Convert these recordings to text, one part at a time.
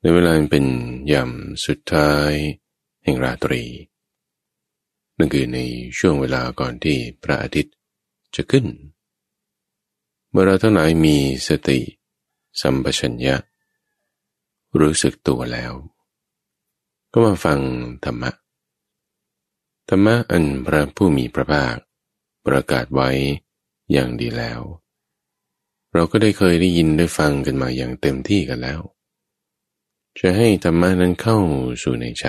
ในเวลาเป็นยามสุดท้าย แห่งราตรี นั่นคือในช่วงเวลาก่อนที่พระอาทิตย์จะขึ้น เมื่อเราทั้งหลายมีสติ สัมปชัญญะ รู้สึกตัวแล้ว ก็มาฟังธรรมะ ธรรมะอันพระผู้มีพระภาค ประกาศไว้อย่างดีแล้ว เราก็ได้เคยได้ยินได้ฟังกันมาอย่างเต็มที่กันแล้ว จะให้ธรรมะนั้นเข้าสู่ในใจ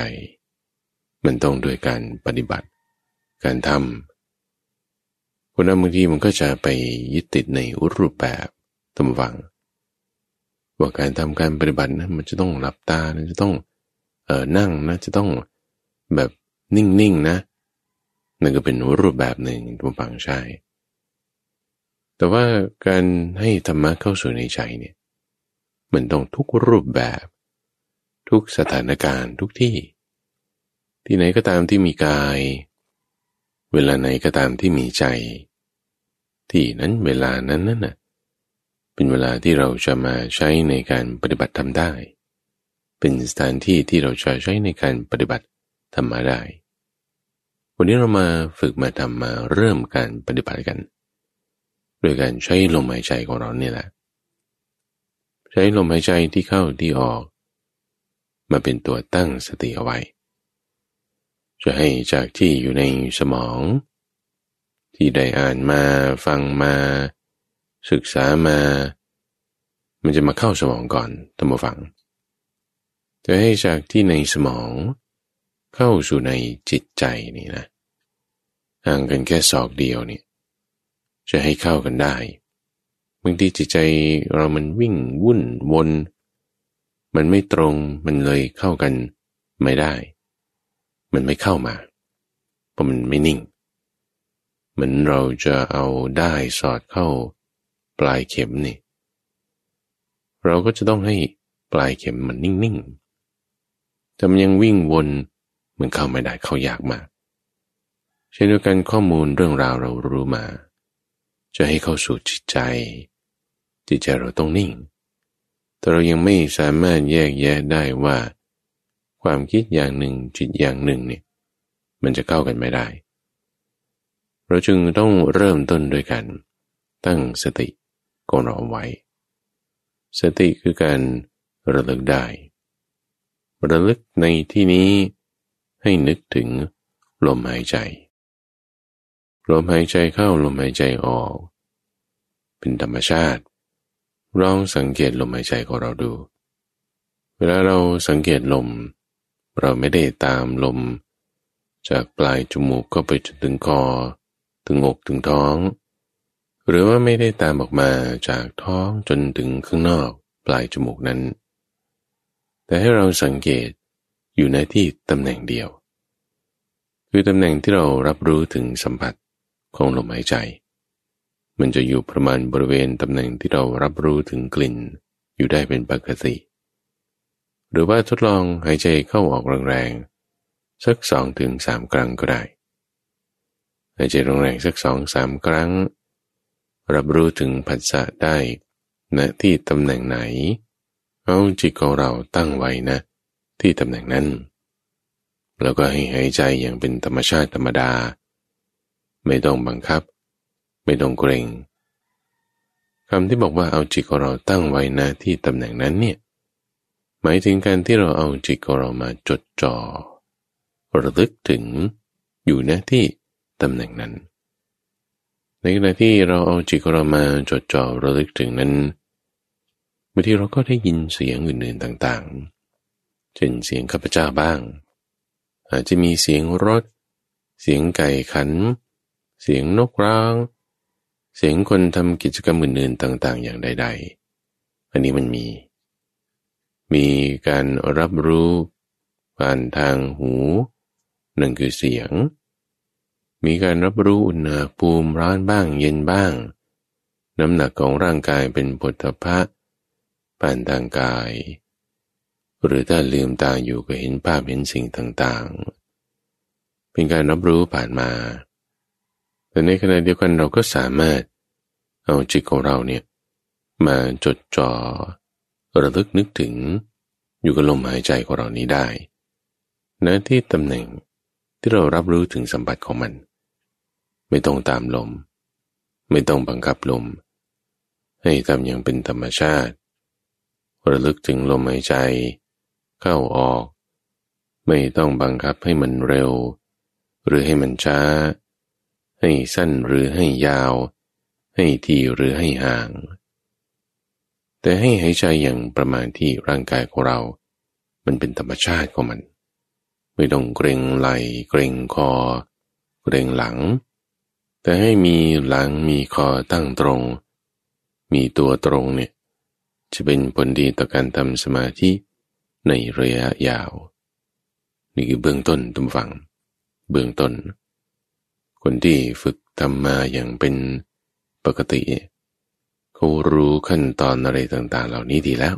มันต้องโดยการปฏิบัติ การทำคนนั้นบางทีมันก็จะไปยึดติดในรูปแบบตำวัง ว่าการทำการปฏิบัตินะมันจะต้องหลับตานะจะต้องเออนั่งนะจะต้องแบบนิ่งๆนะนั่นก็เป็นรูปแบบหนึ่งตำวังใช่แต่ว่าการให้ธรรมะเข้าสู่ในใจเนี่ยมันต้องทุกรูปแบบ ทุกสถานการณ์ทุกที่ ที่ไหนก็ตามที่มีกาย เวลาไหนก็ตามที่มีใจ ที่นั้นเวลานั้นนั่นน่ะเป็นเวลาที่เราจะมาใช้ในการปฏิบัติทำได้ เป็นสถานที่ที่เราจะใช้ในการปฏิบัติทำมาได้ วันนี้เรามาฝึกมาทำมาเริ่มการปฏิบัติกัน โดยการใช้ลมหายใจของเราเนี่ยแหละใช้ลมหายใจที่เข้าที่ออก มาเป็นตัวตั้งสติเอาไว้ จะให้จากที่อยู่ในสมอง ที่ได้อ่านมาฟังมา ศึกษามา มันจะมาเข้าสมองก่อนตั้งมาฟัง จะให้จากที่ในสมอง เข้าสู่ในจิตใจนี่นะห่างกันแค่ศอกเดียวนี่จะให้เข้ากันได้บางทีจิตใจเรามันวิ่งวุ่นวน มันไม่ตรงมันเลยเข้ากันไม่ได้ มันไม่เข้ามา เพราะมันไม่นิ่ง เหมือนเราจะเอาได้สอดเข้า ปลายเข็มนี่ เราก็จะต้องให้ปลายเข็มมันนิ่งๆ แต่มันยังวิ่งวนมันเข้าไม่ได้เข้ายากมาก เช่นเดียวกันข้อมูลเรื่องราวเรารู้มา จะให้เข้าสู่จิตใจจิตใจเราต้องนิ่ง แต่เรายังไม่สามารถแยกแยะได้ว่า ความคิดอย่างหนึ่งจิตอย่างหนึ่งเนี่ยมันจะเข้ากันไม่ได้ เราจึงต้องเริ่มต้นด้วยกันตั้งสติก่อนเอาไว้ สติคือการระลึกได้ ระลึกในที่นี้ให้นึกถึงลมหายใจ ลมหายใจเข้าลมหายใจออก เป็นธรรมชาติ ลองสังเกตลมหายใจของเราดู เวลาเราสังเกตลม เราไม่ได้ตามลม จากปลายจมูกก็ไปจนถึงคอ ถึงอกถึงท้อง หรือว่าไม่ได้ตามออกมาจากท้องจนถึงข้างนอกปลายจมูกนั้น แต่ให้เราสังเกตอยู่ในที่ตำแหน่งเดียว คือตำแหน่งที่เรารับรู้ถึงสัมผัสของลมหายใจ มันจะอยู่ประมาณบริเวณตำแหน่งที่เรารับรู้ถึงกลิ่นอยู่ได้เป็นปกติ หรือว่าทดลองหายใจเข้าออกแรงๆ สักสองถึงสามครั้งก็ได้ หายใจแรงๆสักสองสามครั้ง รับรู้ถึงผัสสะได้ณที่ตำแหน่งไหน เอาจิตของเราตั้งไว้นะ ที่ตำแหน่งนั้น แล้วก็ให้หายใจอย่างเป็นธรรมชาติธรรมดา ไม่ต้องบังคับ ไม่ต้องเกรงคำที่บอกว่าเอาจิตของเราตั้งไว้นะที่ตำแหน่งนั้นเนี่ยหมายถึงการที่เราเอาจิตของเรามาจดจอ่อระลึกถึงอยู่นะที่ตำแหน่งนั้น ในขณะที่เราเอาจิตของเรามาจดจ่อระลึกถึงนั้นบางทีเราก็ได้ยินเสียงอื่นๆต่างๆ เช่นเสียงข้าพเจ้าบ้าง อาจจะมีเสียงรถ เสียงไก่ขัน เสียงนกร้อง เสียงคนทำกิจกรรมอื่นๆต่าง ๆ อย่างใด ๆ อันนี้มันมี มีการรับรู้ผ่านทางหูหนั่นคือเสียง มีการรับรู้อุณหภูมิร้อนบ้างเย็นบ้าง น้ำหนักของร่างกายเป็นผลพะผ่านทางกาย หรือถ้าลืมตาอยู่ก็เห็นภาพเห็นสิ่งต่างๆ เป็นการรับรู้ผ่านมา แต่ในขณะเดียวกันเราก็สามารถเอาจิตของเราเนี่ยมาจดจ่อระลึกนึกถึงอยู่กับลมหายใจของเรานี้ได้ณที่ตำแหน่งที่เรารับรู้ถึงสัมผัสของมัน ไม่ต้องตามลม ไม่ต้องบังคับลม ให้ทำอย่างเป็นธรรมชาติ ระลึกถึงลมหายใจ เข้าออก ไม่ต้องบังคับให้มันเร็ว หรือให้มันช้า ให้สั้นหรือให้ยาว ให้ที่หรือให้ห่าง แต่ให้หายใจอย่างประมาณที่ร่างกายของเรา มันเป็นธรรมชาติของมัน ไม่ต้องเกรงไหลเกรงคอ เกรงหลัง แต่ให้มีหลังมีคอตั้งตรง มีตัวตรงเนี่ยจะเป็นผลดีต่อการทำสมาธิในระยะยาว นี่คือเบื้องต้นตุ้มฝัง เบื้องต้น คนที่ฝึกทำมาอย่างเป็นปกติเขารู้ขั้นตอนอะไรต่างๆ เหล่านี้ดีแล้ว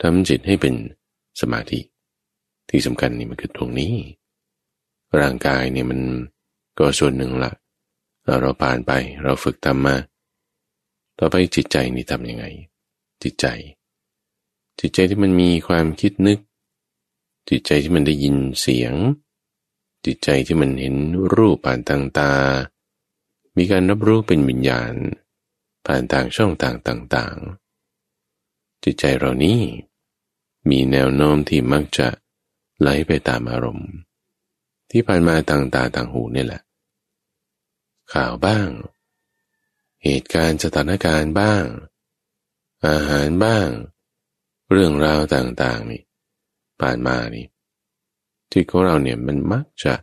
ทำจิตให้เป็นสมาธิ ที่สำคัญนี่มันคือตรงนี้ ร่างกายเนี่ยมันก็ส่วนหนึ่งละเราผ่านไปเราฝึกทำมา ต่อไปจิตใจนี่ทำยังไง จิตใจ จิตใจที่มันมีความคิดนึก จิตใจที่มันได้ยินเสียง จิตใจที่มันเห็นรูปผ่านทางตา มีการรับรู้เป็นวิญญาณ ผ่านทางช่องต่างต่างๆ จิตใจเรานี้มีแนวโน้มที่มักจะไหลไปตามอารมณ์ ที่ผ่านมาต่างตาต่างหูนี่แหละ ข่าวบ้าง เหตุการณ์สถานการณ์บ้าง อาหารบ้าง เรื่องราวต่างๆนี่ผ่านมานี่ จิตของเราเนี่ยมันมักจะ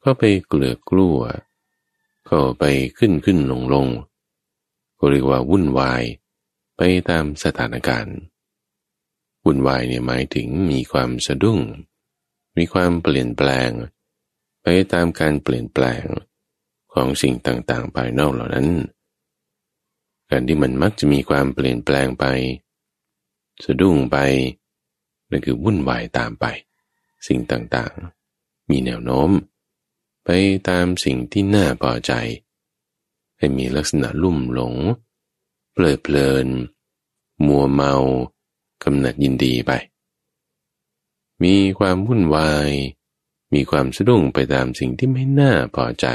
เข้าไปเกลือกลัวเข้าไปขึ้นขึ้นลงลงก็เรียกว่าวุ่นวาย ไปตามสถานการณ์วุ่นวายเนี่ยหมายถึงมีความสะดุ้ง มีความเปลี่ยนแปลง ไปตามการเปลี่ยนแปลงของสิ่งต่างๆ ภายนอกเหล่านั้น การที่มันมักจะมีความเปลี่ยนแปลงไป สะดุ้งไปนั่นคือวุ่นวายตามไป สิ่งต่างๆ มีแนวโน้ม ไปตามสิ่งที่น่าพอใจ ให้มีลักษณะลุ่มหลงเปลิดเพลิน มัวเมากำหนัดยินดีไป มีความวุ่นวาย มีความสะดุ้งไปตามสิ่งที่ไม่น่าพอใจ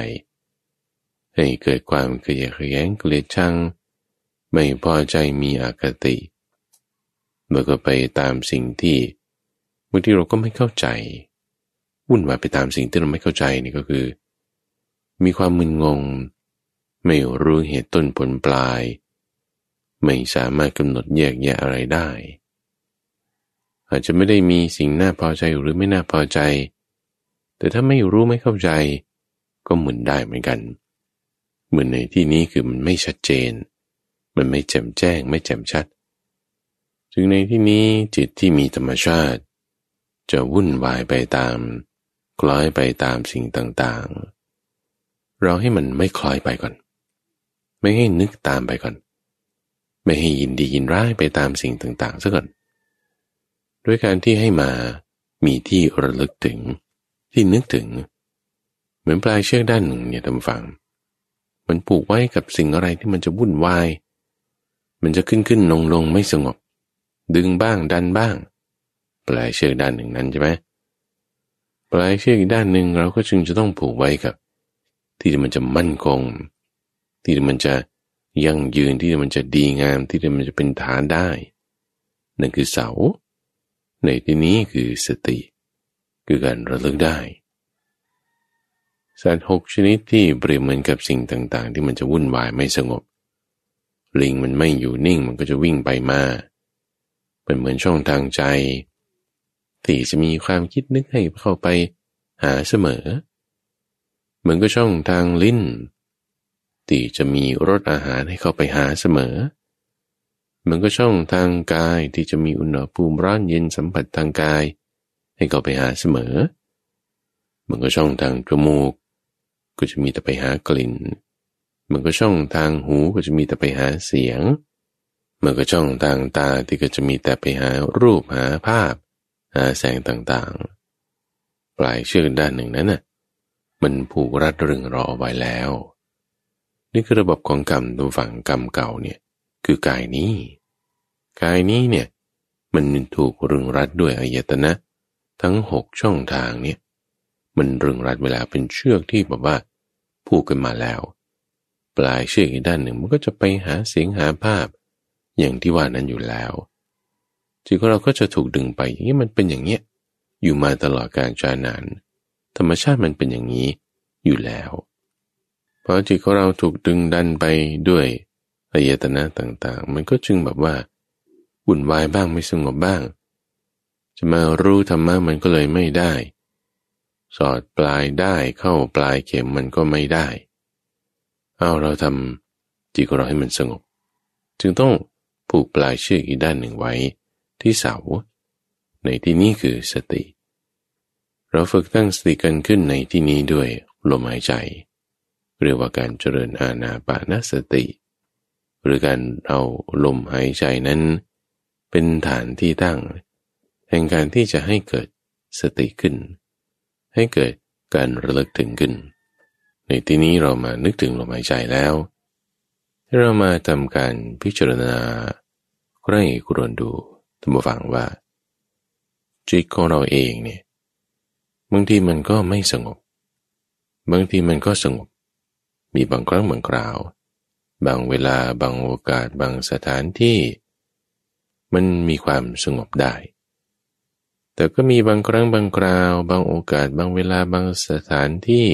ให้เกิดความเกลียดแย้งเกลียดชัง ไม่พอใจมีอคติแล้วก็ไปตามสิ่งที่ บางทีเราก็ไม่เข้าใจ วุ่นวายไปตามสิ่งที่เราไม่เข้าใจนี่ก็คือ มีความมึนงง ไม่รู้เหตุต้นผลปลาย ไม่สามารถกำหนดแยกแยะอะไรได้ อาจจะไม่ได้มีสิ่งน่าพอใจหรือไม่น่าพอใจ แต่ถ้าไม่รู้ไม่เข้าใจ ก็หมุนได้เหมือนกันเหมือนในที่นี้คือมันไม่ชัดเจน มันไม่แจ่มแจ้ง ไม่แจ่มชัดจึงในที่นี้จิตที่มีธรรมชาติ จะวุ่นวายไปตาม คล้อยไปตามสิ่งต่างๆ เราให้มันไม่คล้อยไปก่อน ไม่ให้นึกตามไปก่อน ไม่ให้ยินดียินร้ายไปตามสิ่งต่างๆซะก่อน ด้วยการที่ให้มามีที่ระลึกถึงที่นึกถึง เหมือนปลายเชือกด้านหนึ่งเนี่ยทำฟัง มันผูกไว้กับสิ่งอะไรที่มันจะวุ่นวาย มันจะขึ้นขึ้นลงลงไม่สงบ ดึงบ้างดันบ้าง ปลายเชือกด้านหนึ่งนั้นใช่ไหมปลายเชือกอีกด้านหนึ่งเราก็จึงจะต้องผูกไว้กับ ที่มันจะมั่นคง ที่มันจะยั่งยืนที่มันจะดีงามที่มันจะเป็นฐานได้ นั่นคือเสา ในที่นี้คือสติ คือการระลึกได้สัตว์หกชนิดที่เปรียบเหมือนกับสิ่งต่างๆ ที่มันจะวุ่นวายไม่สงบ ลิงมันไม่อยู่นิ่งมันก็จะวิ่งไปมาเป็นเหมือนช่องทางใจ ที่จะมีความคิดนึกให้เข้าไปหาเสมอ เหมือนก็ช่องทางลิ้น ที่จะมีรสอาหารให้เข้าไปหาเสมอ เหมือนก็ช่องทางกายที่จะมีอุณหภูมิร้อนเย็นสัมผัสทางกาย ให้เข้าไปหาเสมอ เหมือนก็ช่องทางจมูก ก็จะมีแต่ไปหากลิ่นมันก็ช่องทางหูก็จะมีแต่ไปหาเสียงมันก็ช่องทางตาที่ก็จะมีแต่ไปหารูปหาภาพ แสงต่างๆ ปลายเชือกด้านหนึ่งนั้นน่ะมันผูกรัดรึงรอไว้แล้ว นี่คือระบบของกรรมตัวฝั่งกรรมเก่าเนี่ยคือกายนี้ กายนี้เนี่ยมันถูกรึงรัดด้วยอายตนะ ทั้งหกช่องทางเนี่ยมันรึงรัดเวลาเป็นเชือกที่แบบว่าผูกกันมาแล้ว ปลายเชือกอีกด้านหนึ่งมันก็จะไปหาเสียงหาภาพ อย่างที่ว่านั้นอยู่แล้ว จิตของเราก็จะถูกดึงไปอย่างนี้มันเป็นอย่างเนี้ยอยู่มาตลอดการจานาน ธรรมชาติมันเป็นอย่างนี้อยู่แล้วพอจิตของเราถูกดึงดันไปด้วยอายตนะต่างๆ มันก็จึงแบบว่าวุ่นวายบ้างไม่สงบบ้าง จะมารู้ธรรมะมันก็เลยไม่ได้ สอดปลายได้เข้าปลายเข็มมันก็ไม่ได้ เอาเราทำจิตของเราให้มันสงบ จึงต้องผูกปลายเชือกอีกด้านหนึ่งไว้ ที่เสา ในที่นี้คือสติ เราฝึกตั้งสติกันขึ้นในที่นี้ด้วยลมหายใจ เรียกว่าการเจริญอาณาปานสติ หรือการเอาลมหายใจนั้น เป็นฐานที่ตั้ง แห่งการที่จะให้เกิดสติขึ้น ให้เกิดการระลึกถึงขึ้น ในที่นี้เรามานึกถึงลมหายใจแล้วเรามาทำการพิจารณาใกล้กรวนดู ท่านผู้ฟังว่า จิตของเราเองเนี่ยบางทีมันก็ไม่สงบ บางทีมันก็สงบ มีบางครั้งบางคราว บางเวลาบางโอกาสบางสถานที่ มันมีความสงบได้ แต่ก็มีบางครั้งบางคราว บางโอกาส บางเวลาบางสถานที่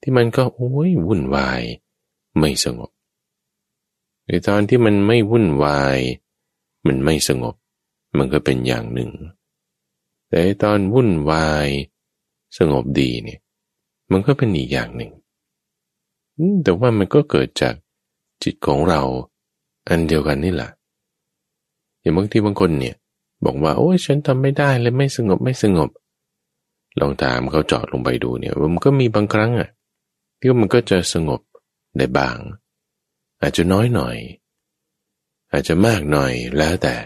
ที่มันก็โอ้ยวุ่นวาย ไม่สงบในตอนที่มันไม่วุ่นวาย มันไม่สงบ มันก็เป็นอย่างหนึ่ง แต่ตอนวุ่นวาย สงบดีเนี่ย มันก็เป็นอีกอย่างหนึ่ง แต่ว่ามันก็เกิดจากจิตของเราอันเดียวกันนี่แหละอย่างบางทีบางคนเนี่ย บอกว่า โอ้ยฉันทำไม่ได้เลยไม่สงบไม่สงบ ลองถามเขาเจาะลงไปดูเนี่ยมันก็มีบางครั้งอะที่มันก็จะสงบได้บาง อาจจะน้อยหน่อย อาจจะมากหน่อยแล้วแต่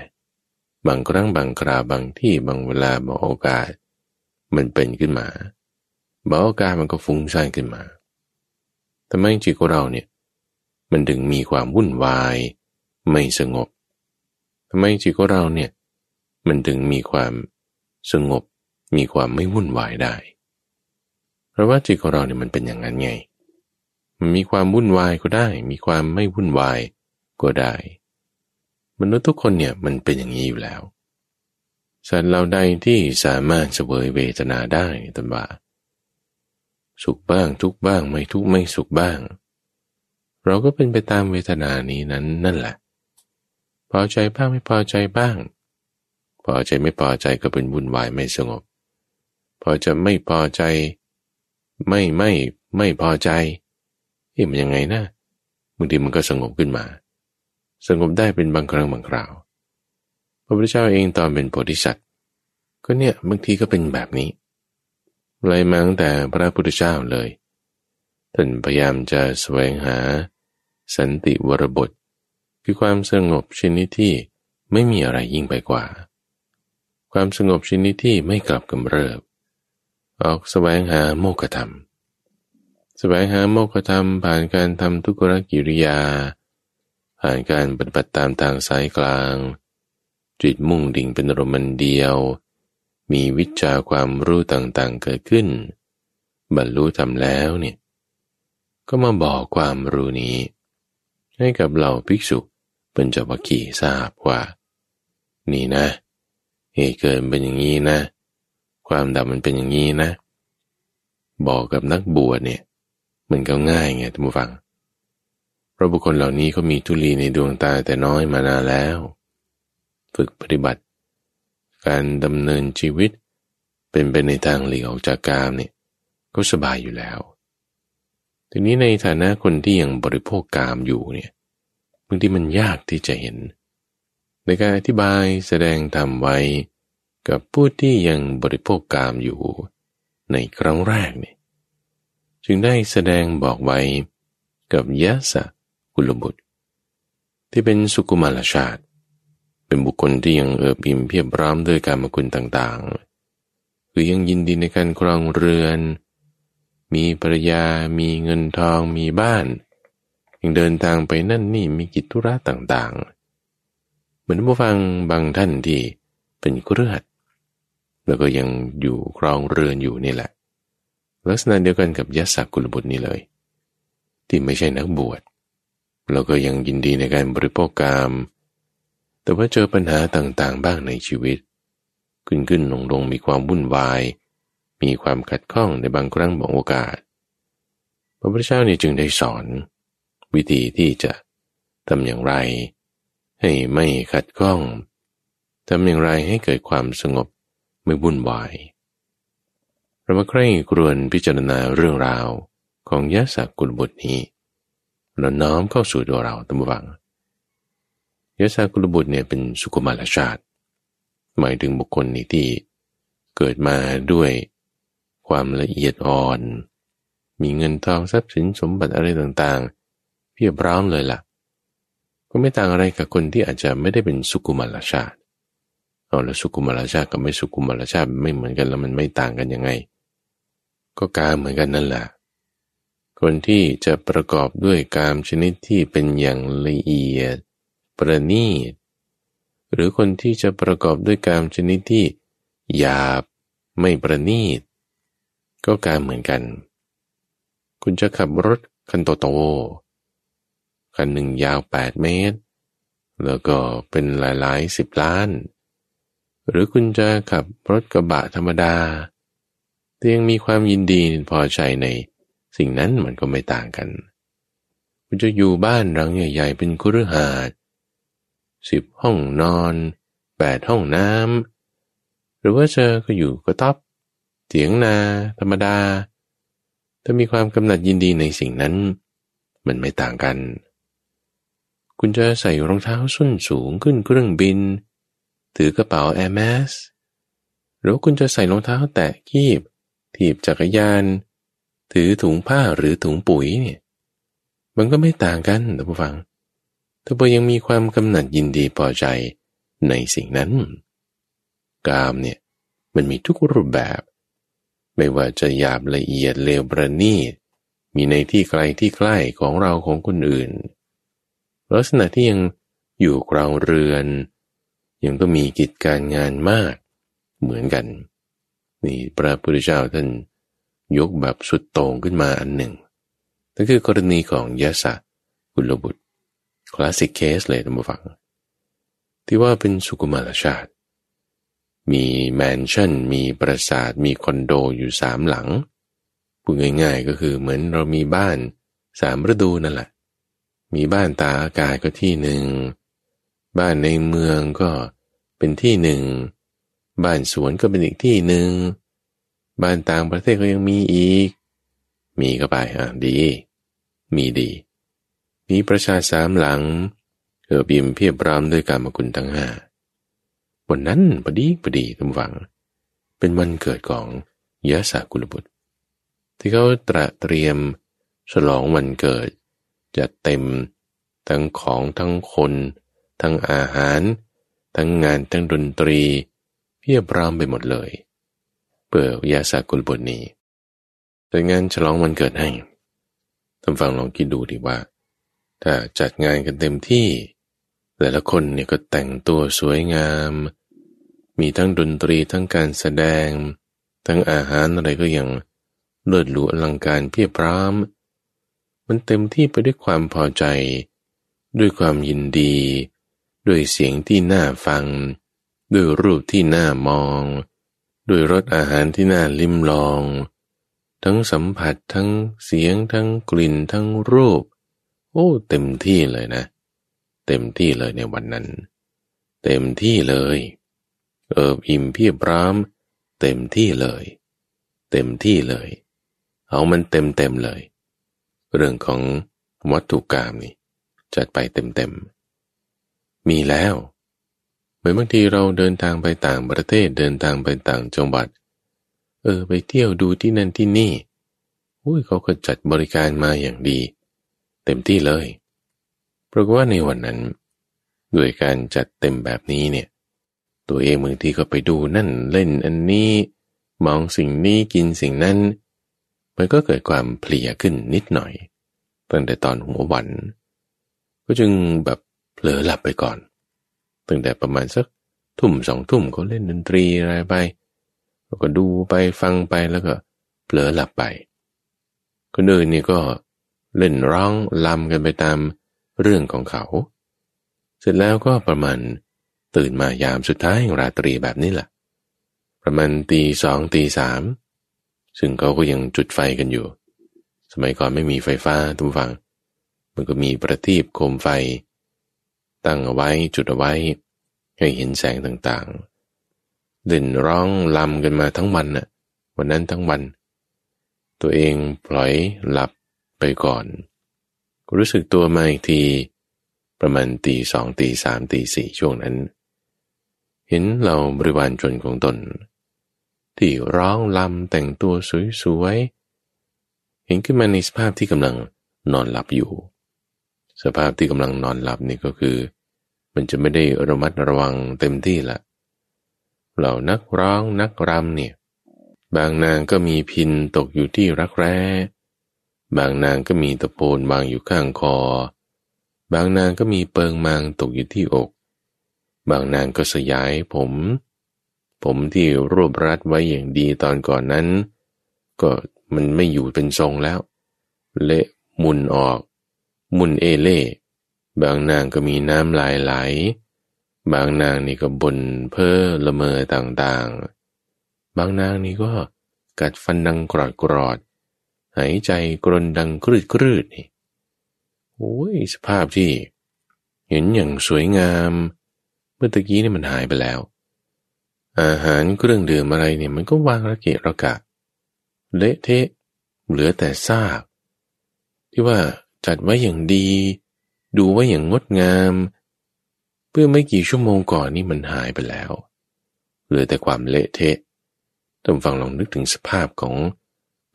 บางครั้งบางคราวบางที่บางเวลาบางโอกาส มันเป็นขึ้นมาบางโอกาสมันก็ฟุ้งซ่านขึ้นมาทำไมจิตของเราเนี่ย มันถึงมีความวุ่นวาย ไม่สงบทำไมจิตของเราเนี่ย มันถึงมีความสงบ มีความไม่วุ่นวายได้ เพราะว่าจิตของเราเนี่ยมันเป็นอย่างนั้นไง มันมีความวุ่นวายก็ได้ มีความไม่วุ่นวายก็ได้ มนุษย์ทุกคนเนี่ยมันเป็นอย่างนี้อยู่แล้ว สัตว์เราใดที่สามารถเสวยเวทนาได้ตนว่าสุขบ้างทุกบ้างไม่ทุกไม่สุขบ้าง เราก็เป็นไปตามเวทนานี้นั้นนั่นแหละ พอใจบ้างไม่พอใจบ้าง พอใจไม่พอใจก็เป็นวุ่นวายไม่สงบ พอจะไม่พอใจ ไม่ไม่ไม่พอใจเอ๊ะมันยังไงนะบางทีมันก็สงบขึ้นมา สงบได้เป็นบางครั้งบางคราว พระพุทธเจ้าเองตอนเป็นโพธิสัตว์ ก็เนี่ยบางทีก็เป็นแบบนี้เลยมาตั้งแต่พระพุทธเจ้าเลย ท่านพยายามจะแสวงหา สันติวรบท คือความสงบชนิดที่ไม่มีอะไรยิ่งไปกว่า ความสงบชนิดที่ไม่กลับกำเริบ ออกแสวงหาโมกธรรม แสวงหาโมกธรรมผ่านการทำทุกขกิริยา ผ่านการปฏิบัติตามทางสายกลาง จิตมุ่งดิ่งเป็นอารมณ์เดียว มีวิชาความรู้ต่างๆเกิดขึ้น บรรลุทำแล้วเนี่ยก็มาบอกความรู้นี้ ให้กับเหล่าภิกษุเป็นจวักีทราบว่า นี่นะเหตุเกิดเป็นอย่างนี้นะ ความดับมันเป็นอย่างนี้นะ บอกกับนักบวชเนี่ย มันก็ง่ายไงท่านผู้ฟัง ราะบุคคลเหล่านี้เขามีทุลีในดวงตาแต่น้อยมานานแล้ว ฝึกปฏิบัติ การดำเนินชีวิต เป็นไปในทางหลีกออกจากกามเนี่ยก็สบายอยู่แล้ว ทีนี้ในฐานะคนที่ยังบริโภคกามอยู่เนี่ยบางทีมันยากที่จะเห็น ในการอธิบายแสดงธรรมไว้ กับผู้ที่ยังบริโภคกามอยู่ ในครั้งแรกเนี่ยจึงได้แสดงบอกไว้กับยะสะ กุลบุตร ที่เป็นสุกุมารชาติ เป็นบุคคลที่ยังเอิบอิ่มเพียบพร้อมด้วยการมคุณต่างๆ คือยังยินดีในการครองเรือน มีภรรยา มีเงินทอง มีบ้าน ยังเดินทางไปนั่นนี่มีกิจธุระต่างๆ เหมือนผู้ฟังบางท่านที่เป็นเครือขัดแล้วก็ยังอยู่ครองเรือนอยู่นี่แหละ ลักษณะเดียวกันกับยัสสกุลบุตรนี่เลย ที่ไม่ใช่นักบวช แล้วก็ยังยินดีในการบริโภคกรรมแต่ว่าเจอปัญหาต่างๆ บ้างในชีวิต ขึ้นขึ้นลงลงมีความวุ่นวาย มีความขัดข้องในบางครั้งบางโอกาส พระพุทธเจ้าเนี่ยจึงได้สอน วิธีที่จะทำอย่างไร ให้ไม่ขัดข้องทำอย่างไรให้เกิดความสงบไม่วุ่นวาย เรามาใคร่ครวญพิจารณาเรื่องราวของยะสักกุลบุตรนี้ เราน้อมเข้าสู่ตัวเราตั้งวังยะสักกุลบุตรเนี่ยเป็นสุกุมารชาติ หมายถึงบุคคลนี้ที่เกิดมาด้วยความละเอียดอ่อน มีเงินทองทรัพย์สินสมบัติอะไรต่างๆ เพียบพร้อมเลยละ่ะ ก็ไม่ต่างอะไรกับคนที่อาจจะไม่ได้เป็นสุกุมารชาติเอาแล้วสุกุมารชาติกับไม่สุกุมารชาติไม่เหมือนกันแล้วมันไม่ต่างกันยังไง ก็กามเหมือนกันนั่นแหละ คนที่จะประกอบด้วยกามชนิดที่เป็นอย่างละเอียด ประณีต หรือคนที่จะประกอบด้วยกามชนิดที่หยาบไม่ประณีต ก็กามเหมือนกัน คุณจะขับรถคันโตโตคันหนึ่งยาวแปดเมตร แล้วก็เป็นหลายๆสิบล้าน หรือคุณจะขับรถกระบะธรรมดาแต่ยังมีความยินดีพอใจใน สิ่งนั้นมันก็ไม่ต่างกันคุณจะอยู่บ้านหลังใหญ่ ๆ เป็นคุรหาดสิบห้องนอนแปดห้องน้ำหรือว่าเจอก็อยู่ก็ต๊อบเถียงนา ธรรมดา ถ้ามีความกำหนัดยินดีในสิ่งนั้น มันไม่ต่างกัน คุณจะใส่รองเท้าส้นสูงขึ้นเครื่องบิน ถือกระเป๋าแอร์แมสหรือคุณจะใส่รองเท้าแตะกีบถีบจักรยาน ถือถุงผ้าหรือถุงปุ๋ยเนี่ยมันก็ไม่ต่างกันท่านผู้ฟังถ้าพอยังมีความกำหนัดยินดีพอใจในสิ่งนั้น กามเนี่ยมันมีทุกรูปแบบ ไม่ว่าจะหยาบละเอียดเลวประณีตมีในที่ไกลที่ใกล้ของเราของคนอื่น ลักษณะที่ยังอยู่กราวเรือน ยังต้องมีกิจการงานมากเหมือนกัน นี่พระพุทธเจ้าท่าน ยกแบบสุดโต่งขึ้นมาอันหนึ่งนั่นคือกรณีของยะสะกุลบุตรคลาสสิกเคสเลยท่านผู้ฟัง ที่ว่าเป็นสุกุมารชาติ มีแมนชั่น มีปราสาท มีคอนโดอยู่สามหลัง พูดง่ายๆก็คือเหมือนเรามีบ้านสามฤดูนั่นแหละ มีบ้านตาอากาศก็ที่หนึ่ง บ้านในเมืองก็เป็นที่หนึ่ง บ้านสวนก็เป็นอีกที่หนึ่ง บ้านต่างประเทศก็ยังมีอีก มีก็ไปอะดี มีดี มีประชาสามหลังเออบิมเพียบรามด้วยการมกุลทั้งห้าวันนั้นพอดีพอดีทุกฝัง เป็นวันเกิดของยะสากุลบุตร ที่เขาตระเตรียมฉลองวันเกิด จะเต็มทั้งของทั้งคน ทั้งอาหาร ทั้งงานทั้งดนตรี เพียบร้อมไปหมดเลย เปิดยาสากุลบุตรนี้แต่งานฉลองวันเกิดให้ท่านฟังลองคิดดูดีว่า ถ้าจัดงานกันเต็มที่ แต่ละคนเนี่ยก็แต่งตัวสวยงาม มีทั้งดนตรีทั้งการแสดง ทั้งอาหารอะไรก็ยังเลิศหรูอลังการเพียบพร้อมมันเต็มที่ไปด้วยความพอใจ ด้วยความยินดี ด้วยเสียงที่น่าฟัง ด้วยรูปที่น่ามอง ด้วยรสอาหารที่น่าลิ้มลอง ทั้งสัมผัสทั้งเสียงทั้งกลิ่นทั้งรูป โอ้ เต็มที่เลยนะ เต็มที่เลยในวันนั้น เต็มที่เลย เอิบอิ่มเพียบพร้อมเต็มที่เลย เต็มที่เลย เอามันเต็มเต็มเลย เรื่องของวัตถุกรรมนี่จัดไปเต็มเต็มมีแล้ว เหมือนบางทีเราเดินทางไปต่างประเทศเดินทางไปต่างจังหวัด เออ ไปเที่ยวดูที่นั่นที่นี่อุ้ยเขาก็จัดบริการมาอย่างดี เต็มที่เลยเพราะว่าในวันนั้น ด้วยการจัดเต็มแบบนี้เนี่ย ตัวเองบางทีก็ไปดูนั่นเล่นอันนี้มองสิ่งนี้กินสิ่งนั้น มันก็เกิดความเพลียขึ้นนิดหน่อยตั้งแต่ตอนหัววัน ก็จึงแบบเผลอหลับไปก่อน ตั้งแต่ประมาณสักทุ่มสองทุ่มเขาเล่นดนตรีอะไรไปแล้วก็ดูไปฟังไปแล้วก็เผลอหลับไป คนอื่นนี่ก็เล่นร้องลำกันไปตามเรื่องของเขา เสร็จแล้วก็ประมาณตื่นมายามสุดท้ายของราตรีแบบนี้แหละประมาณตีสองตีสามซึ่งเขาก็ยังจุดไฟกันอยู่ สมัยก่อนไม่มีไฟฟ้าทุกฝังมันก็มีประทีปโคมไฟ ตั้งเอาไว้จุดเอาไว้ ให้เห็นแสงต่างๆเล่นร้องลำกันมาทั้งวันน่ะวันนั้นทั้งวัน ตัวเองปล่อยหลับไปก่อน รู้สึกตัวมาอีกที ประมาณตีสองตีสามตีสี่ช่วงนั้น เห็นเราบริวารชนของตน ที่ร้องลำแต่งตัวสวยๆเห็นขึ้นมาในสภาพที่กำลังนอนหลับอยู่ สภาพที่กำลังนอนหลับนี่ก็คือ มันจะไม่ได้ระมัดระวังเต็มที่ละเหล่านักร้องนักรำเนี่ย บางนางก็มีพินตกอยู่ที่รักแร้ บางนางก็มีตะโพนวางอยู่ข้างคอ บางนางก็มีเปิงมางตกอยู่ที่อก บางนางก็สยายผม ผมที่รวบรัดไว้อย่างดีตอนก่อนนั้น ก็มันไม่อยู่เป็นทรงแล้ว เละมุนออก มุนเอเล่ บางนางก็มีน้ำลายไหล บางนางนี่ก็บนเพ้อละเมอต่างๆ บางนางนี่ก็กัดฟันดังกรอดกรอด หายใจกรนดังครืดครืดนี่โอ้ยสภาพที่ เห็นอย่างสวยงาม เมื่อตะกี้นี่มันหายไปแล้ว อาหารเครื่องดื่มอะไรเนี่ยมันก็วางระเกะระกะเละเทะเหลือแต่ซาก ที่ว่า จัดไว้อย่างดี ดูไว้อย่างงดงาม เพื่อไม่กี่ชั่วโมงก่อนนี่มันหายไปแล้วเหลือแต่ความเละเทะต้องฟังลองนึกถึงสภาพของ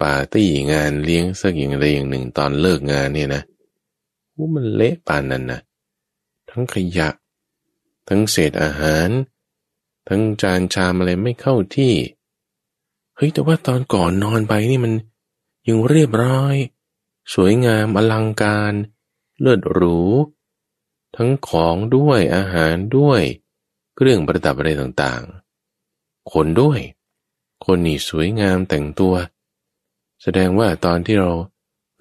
ปาร์ตี้งานเลี้ยงสักอย่างใดอย่างหนึ่งตอนเลิกงานเนี่ยนะโอ้มันเละปานนั้นนะทั้งขยะ ทั้งเศษอาหาร ทั้งจานชามอะไรไม่เข้าที่ เฮ้ยแต่ว่าตอนก่อนนอนไปนี่มันยังเรียบร้อย สวยงามอลังการ เลิศหรู ทั้งของด้วยอาหารด้วย เครื่องประดับอะไรต่างๆ คนด้วย คนนี่สวยงามแต่งตัว แสดงว่าตอนที่เรา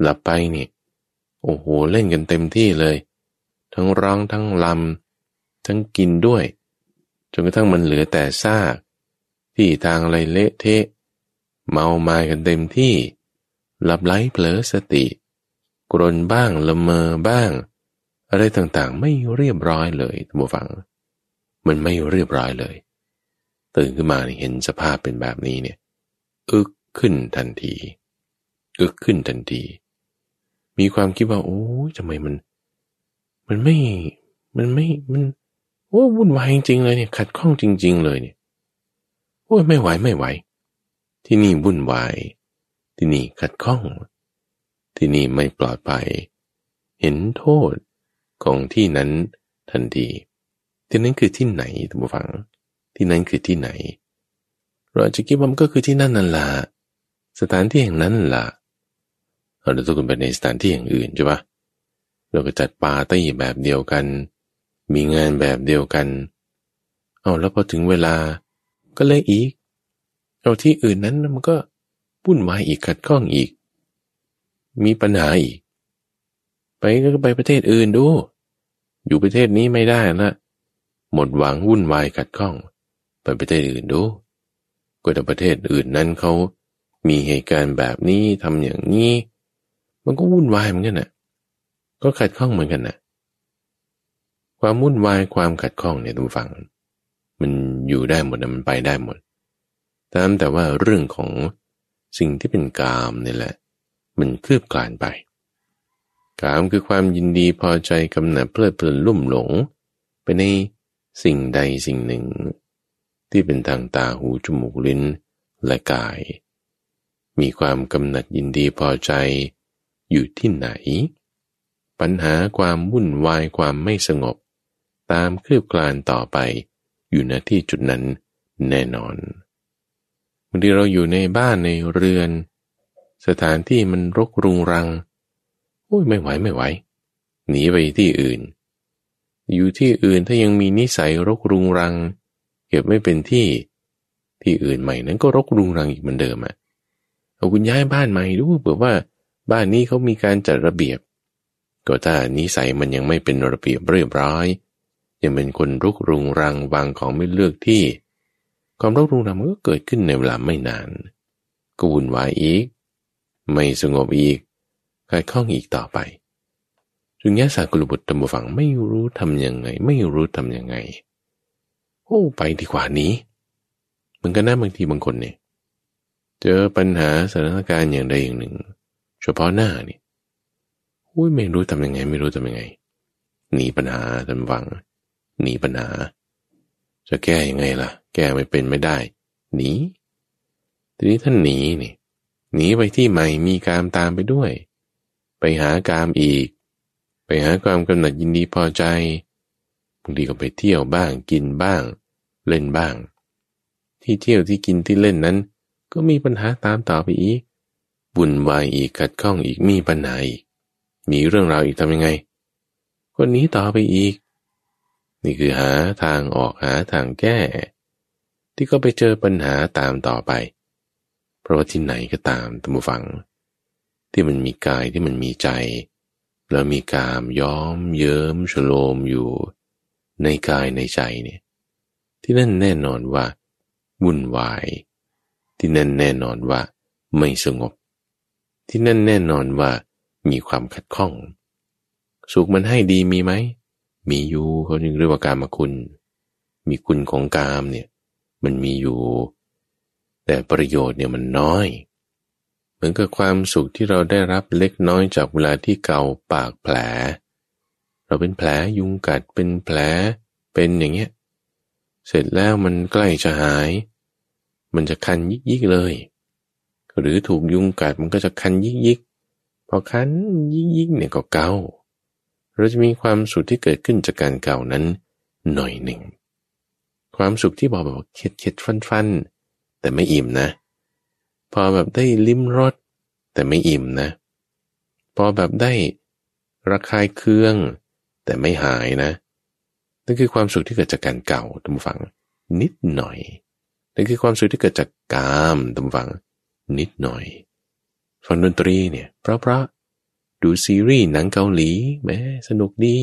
หลับไปนี่โอ้โหเล่นกันเต็มที่เลย ทั้งร้องทั้งลำทั้งกินด้วย จนกระทั่งมันเหลือแต่ซาก ที่ทางอะไรเละเทะ เมามากันเต็มที่ หลับไหลเผลอสติ กรนบ้างละเมอบ้าง อะไรต่างๆ ไม่เรียบร้อยเลยท่านผู้ฟัง มันไม่เรียบร้อยเลย ตื่นขึ้นมาเห็นสภาพเป็นแบบนี้เนี่ยอึกขึ้นทันทีอึกขึ้นทันที มีความคิดว่า โอ้ทำไมมัน มันไม่ มันไม่ มัน โอ้วุ่นวายจริงๆเลยเนี่ย ขัดข้องจริง ๆ เลยเนี่ย โอ้ยไม่ไหวไม่ไหว ที่นี่วุ่นวาย ที่นี่ขัดข้อง ที่นี่ไม่ปลอดภัย เห็นโทษของที่นั้นทันทีที่นั้นคือที่ไหนท่านผู้ฟัง ที่นั้นคือที่ไหน เราจะคิดว่ามันก็คือที่นั่นนั่นละสถานที่แห่งนั้นล่ะเราจะต้องไปในสถานที่อย่างอื่นใช่ปะเราก็จัดปาร์ตี้แบบเดียวกัน มีงานแบบเดียวกันเอาแล้วพอถึงเวลาก็เลยอีกเอาที่อื่นนั้นมันก็ วุ่นวายอีกขัดข้องอีก มีปัญหาอีก ไปก็ไปประเทศอื่นดู อยู่ประเทศนี้ไม่ได้ละหมดหวังวุ่นวายขัดข้อง ไปประเทศอื่นดูก็แต่ประเทศอื่นนั้นเขามีเหตุการณ์แบบนี้ทำอย่างนี้ มันก็วุ่นวายเหมือนกันนะก็ขัดข้องเหมือนกันนะความวุ่นวายความขัดข้องเนี่ยทุกฝัง มันอยู่ได้หมดมันไปได้หมดตามแต่ว่าเรื่องของ สิ่งที่เป็นกามนี่แหละ มันคลืบคลานไป กามคือความยินดีพอใจกำหนัดเพลิดเพลินลุ่มหลง ไปในสิ่งใดสิ่งหนึ่ง ที่เป็นทางตาหูจมูกลิ้นและกาย มีความกำหนัดยินดีพอใจอยู่ที่ไหน ปัญหาความวุ่นวายความไม่สงบ ตามคลืบคลานต่อไปอยู่ณที่จุดนั้นแน่นอนางทีเราอยู่ในบ้านในเรือน สถานที่มันรกรุงรังโอ้ยไม่ไหวไม่ไหว หนีไปที่อื่น อยู่ที่อื่นถ้ายังมีนิสัยรกรุงรัง เก็บไม่เป็นที่ ที่อื่นใหม่นั้นก็รกรุงรังอีกเหมือนเดิมอะ่ะเอาคุณย้ายบ้านใหม่ดูเผื่อว่าบ้านนี้เขามีการจัดระเบียบ ก็ถ้านิสัยมันยังไม่เป็นระเบียบเรียบร้อยยังเป็นคนรุกรุงรังวางของไม่เลือกที่ ความรุกรุงรังมันก็เกิดขึ้นในเวลาไม่นาน ก็วุ่นวายอีก ไม่สงบอีกกายข้องอีกต่อไปถึงแย่สากุลบุตรตมฝังไม่รู้ทำยังไง ไม่รู้ทำยังไง โอ้ไปดีกว่านี้เหมือนกันนะบางทีบางคนเนี่ย เจอปัญหาสถานการณ์อย่างใดอย่างหนึ่ง เฉพาะหน้านี่อุ้ยไม่รู้ทำยังไง ไม่รู้ทำยังไง หนีปัญหาทำฟัง หนีปัญหา จะแก้ยังไงล่ะ แก้ไม่เป็นไม่ได้ หนี ทีนี้ท่านหนีนี่หนีไปที่ใหม่มีกามตามไปด้วย ไปหากามอีก ไปหาความกำหนัดยินดีพอใจบางทีก็ไปเที่ยวบ้างกินบ้าง เล่นบ้าง ที่เที่ยวที่กินที่เล่นนั้น ก็มีปัญหาตามต่อไปอีกบุญวายอีกขัดข้องอีกมีปัญหาอีกมีเรื่องราวอีกทำยังไงคนนี้ต่อไปอีก นี่คือหาทางออกหาทางแก้ ที่ก็ไปเจอปัญหาตามต่อไป เพราะว่าที่ไหนก็ตามตัมฟัง ที่มันมีกายที่มันมีใจ แล้วมีกามย้อมเยิ้มฉโลมอยู่ ในกายในใจเนี่ย ที่นั่นแน่นอนว่าวุ่นวาย ที่นั่นแน่นอนว่าไม่สงบ ที่นั่นแน่นอนว่ามีความขัดข้อง สุขมันให้ดีมีไหม มีอยู่เขาจึงเรียกว่ากามคุณ มีคุณของกามเนี่ย มันมีอยู่ แต่ประโยชน์เนี่ยมันน้อย เหมือนกับความสุขที่เราได้รับเล็กน้อยจากเวลาที่เกาปากแผล เราเป็นแผลยุงกัดเป็นแผลเป็นอย่างเงี้ยเสร็จแล้วมันใกล้จะหาย มันจะคันยิกยิกเลย หรือถูกยุงกัดมันก็จะคันยิกยิกพอคันยิกยิกเนี่ยก็เกาเราจะมีความสุขที่เกิดขึ้นจากการเก่านั้นหน่อยหนึ่ง ความสุขที่บอกแบบเข็ดเข็ดฟันฟันแต่ไม่อิ่มนะ พอแบบได้ลิ้มรสแต่ไม่อิ่มนะ พอแบบได้ระคายเคือง แต่ไม่หายนะนั่นคือความสุขที่เกิดจากการเก่าตำฝัง นิดหน่อยนั่นคือความสุขที่เกิดจากกามตำฝัง นิดหน่อยฟังดนตรีเนี่ยเพราะเพระดูซีรีส์หนังเกาหลีแม้สนุกดี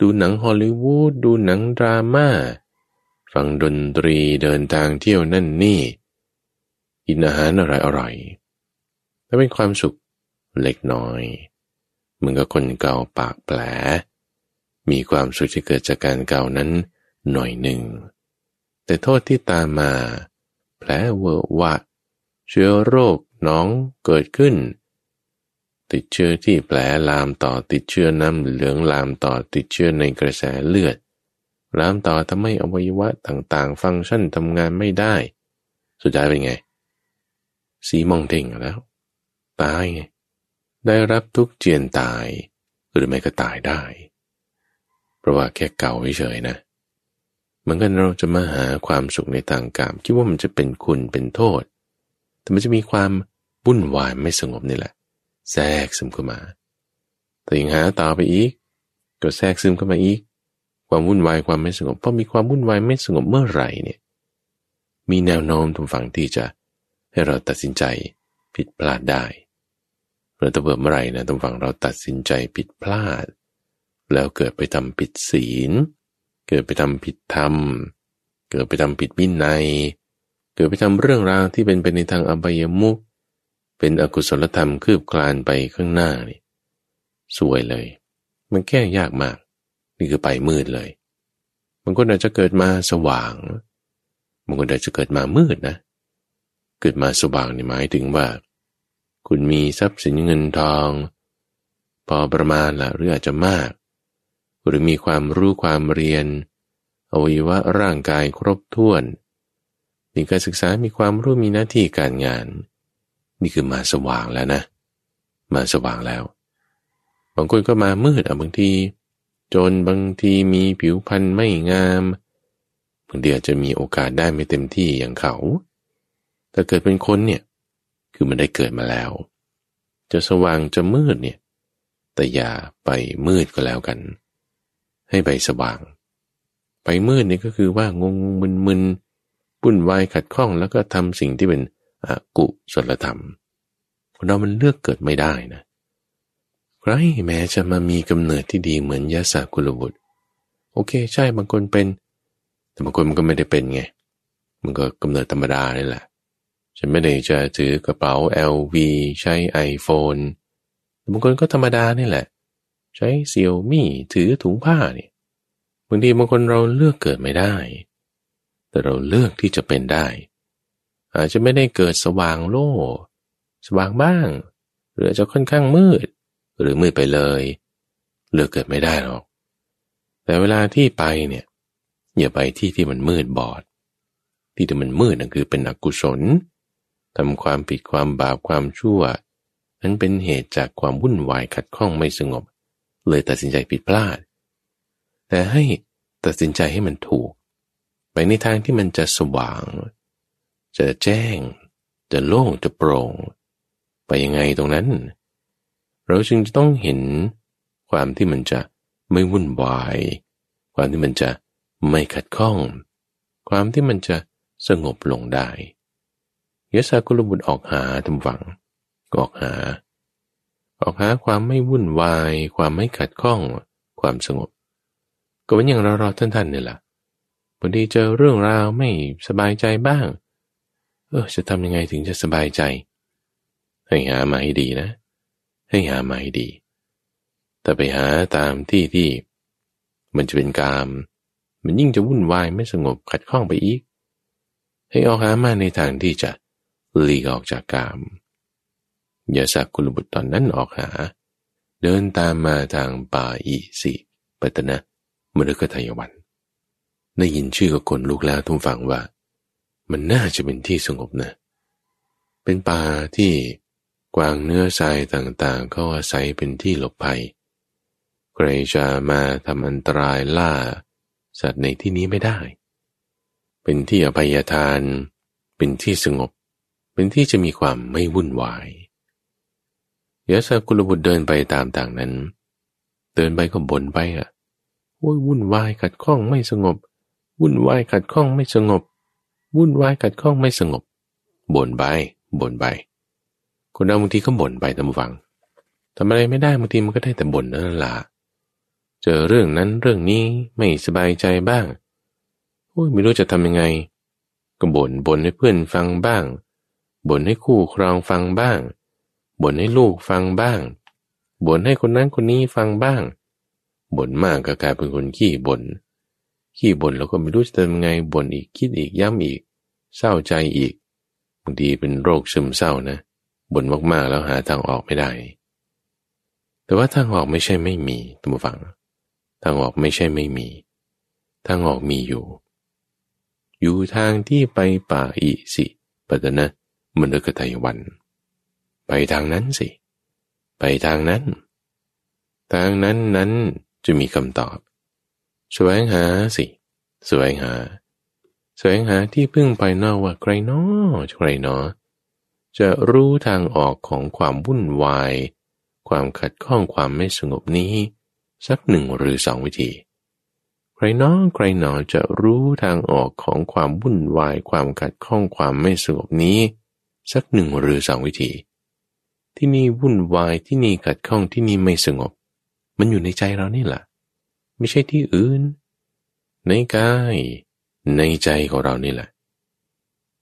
ดูหนังฮอลลีวูดดูหนังดราม่า ฟังดนตรีเดินทางเที่ยวนั่นนี่กินอาหารอร่อยอร่อยและเป็นความสุขเล็กน้อยเหมือนกับคนเกาปากแผล มีความสุขที่เกิดจากการเกานั้นหน่อยหนึ่ง แต่โทษที่ตามมา แผลเวอะวะ เชื้อโรคน้องเกิดขึ้น ติดเชื้อที่แผลลามต่อติดเชื้อน้ำเหลืองลามต่อติดเชื้อในกระแสเลือด รามต่อทำให้อวัยวะต่างๆ ฟังก์ชันทำงานไม่ได้ สุดท้ายเป็นไง สีมองเท่งแล้ว ตายไงได้รับทุกเจียนตาย หรือไม่ก็ตายได้ เพราะว่าแค่เก่าเฉยๆนะเหมือนกันเราจะมาหาความสุขในทางกามคิดว่ามันจะเป็นคุณเป็นโทษ แต่มันจะมีความวุ่นวายไม่สงบนี่แหละ แทรกซึมเข้ามา แต่ยังหาต่อไปอีก ก็แทรกซึมเข้ามาอีก ความวุ่นวายความไม่สงบพอมีความวุ่นวายไม่สงบเมื่อไหร่เนี่ยมีแนวโน้มทุกฝั่งที่จะให้เราตัดสินใจผิดพลาดได้เราตะเบิดเมื่อไหร่นะทุกฝั่งเราตัดสินใจผิดพลาด แล้วเกิดไปทำผิดศีล เกิดไปทำผิดธรรม เกิดไปทำผิดวินัย เกิดไปทำเรื่องราวที่เป็นไปในทางอบายมุกเป็นอกุศลธรรมคืบคลานไปข้างหน้านี่สวยเลย มันแก้ยากมาก นี่คือไปมืดเลยบางคนอาจจะเกิดมาสว่างบางคนอาจจะเกิดมามืดนะ เกิดมาสว่างนี่หมายถึงว่า คุณมีทรัพย์สินเงินทอง พอประมาณละหรืออาจจะมาก หรือมีความรู้ความเรียนอวัยวะร่างกายครบถ้วน มีการศึกษามีความรู้มีหน้าที่การงาน นี่คือมาสว่างแล้วนะ มาสว่างแล้ว บางคนก็มามืดอะบางที จนบางทีมีผิวพรรณไม่งามบางทีอาจจะมีโอกาสได้ไม่เต็มที่อย่างเขา แต่เกิดเป็นคนเนี่ย คือมันได้เกิดมาแล้ว จะสว่างจะมืดเนี่ย แต่อย่าไปมืดก็แล้วกัน ให้ไปสว่าง ไปมืดนี่ก็คือว่างงมึนมึนปุ่นวายขัดข้องแล้วก็ทำสิ่งที่เป็นอกุศลธรรมคนเรามันเลือกเกิดไม่ได้นะ ใครแม้จะมามีกำเนิดที่ดีเหมือนยาสากุลบุตร โอเค ใช่บางคนเป็น แต่บางคนมันก็ไม่ได้เป็นไง มันก็กำเนิดธรรมดานี่แหละฉันไม่ได้จะถือกระเป๋า LV ใช้ iPhone บางคนก็ธรรมดานี่แหละ ใช้เซี่ยวมี่ถือถุงผ้านี่บางทีบางคนเราเลือกเกิดไม่ได้ แต่เราเลือกที่จะเป็นได้ อาจจะไม่ได้เกิดสว่างโล่สว่างบ้าง หรือจะค่อนข้างมืด หรือมืดไปเลยเลือกเกิดไม่ได้หรอก แต่เวลาที่ไปเนี่ยอย่าไปที่ที่มันมืดบอด ที่ที่มันมืดนั่นคือเป็นอกุศลทำความผิดความบาปความชั่วนั้นเป็นเหตุจากความวุ่นวายขัดข้องไม่สงบ เลยตัดสินใจผิดพลาด แต่ให้ตัดสินใจให้มันถูก ไปในทางที่มันจะสว่าง จะแจ้ง จะโล่งจะโปร่ง ไปยังไงตรงนั้น เราจึงจะต้องเห็นความที่มันจะไม่วุ่นวาย ความที่มันจะไม่ขัดข้อง ความที่มันจะสงบลงได้ยศกุลบุตรออกหาทำฝังออกหา ออกหาความไม่วุ่นวาย ความไม่ขัดข้อง ความสงบ ก็เหมือนอย่างเราเราท่านๆนี่แหละบางทีเจอเรื่องราวไม่สบายใจบ้าง เออจะทำยังไงถึงจะสบายใจ ให้หามาให้ดีนะ ให้หามาให้ดี แต่ไปหาตามที่ที่ มันจะเป็นกาม มันยิ่งจะวุ่นวายไม่สงบขัดข้องไปอีก ให้ออกหามาในทางที่จะหลีกออกจากกามยาสักกุลบุตรตอนนั้นออกหา เดินตามมาทางป่าอีสิปัตนะมฤคทายวัน ได้ยินชื่อก็คนลุกแล้วทุกฝังว่า มันน่าจะเป็นที่สงบนะ เป็นป่าที่ กวางเนื้อทรายต่างๆเขาอาศัยเป็นที่หลบภัย ใครจะมาทำอันตรายล่า สัตว์ในที่นี้ไม่ได้ เป็นที่อภัยทาน เป็นที่สงบ เป็นที่จะมีความไม่วุ่นวายยศกุลบุตรเดินไปตามต่างนั้น เดินไปก็บ่นไปอะโอ้ยวุ่นวายขัดข้องไม่สงบ วุ่นวายขัดข้องไม่สงบ วุ่นวายขัดข้องไม่สงบบ่นไปบ่นไป คนเราบางทีก็บ่นไปตามฟังทำอะไรไม่ได้บางทีมันก็ได้แต่บ่นนั่นแหละเจอเรื่องนั้นเรื่องนี้ไม่สบายใจบ้างโอ้ยไม่รู้จะทำยังไง ก็บ่นบ่นให้เพื่อนฟังบ้างบ่นให้คู่ครองฟังบ้างบ่นให้ลูกฟังบ้างบ่นให้คนนั้นคนนี้ฟังบ้างบ่นมากก็กลายเป็นคนขี้บ่นขี้บ่นแล้วก็ไม่รู้จะทำยังไงบ่นอีกคิดอีกย้ำอีก เศร้าใจอีกบางทีเป็นโรคซึมเศร้านะ บ่นมากๆแล้วหาทางออกไม่ได้ แต่ว่าทางออกไม่ใช่ไม่มีตัมฟัง ทางออกไม่ใช่ไม่มี ทางออกมีอยู่ อยู่ทางที่ไปป่าอิสิปตนะมฤคทายวัน ไปทางนั้นสิ ไปทางนั้น ทางนั้นนั้นจะมีคำตอบ แสวงหาสิแสวงหา แสวงหาที่พึ่งภายนอกว่าใครนอใครนอ จะรู้ทางออกของความวุ่นวาย ความขัดข้องความไม่สงบนี้ สักหนึ่งหรือสองวิธี ใครน้อใครหนอจะรู้ทางออกของความวุ่นวาย ความขัดข้องความไม่สงบนี้ สักหนึ่งหรือสองวิธี ที่นี่วุ่นวายที่นี่ขัดข้องที่นี่ไม่สงบ มันอยู่ในใจเรานี่แหละไม่ใช่ที่อื่น ในกาย ในใจของเรานี่แหละ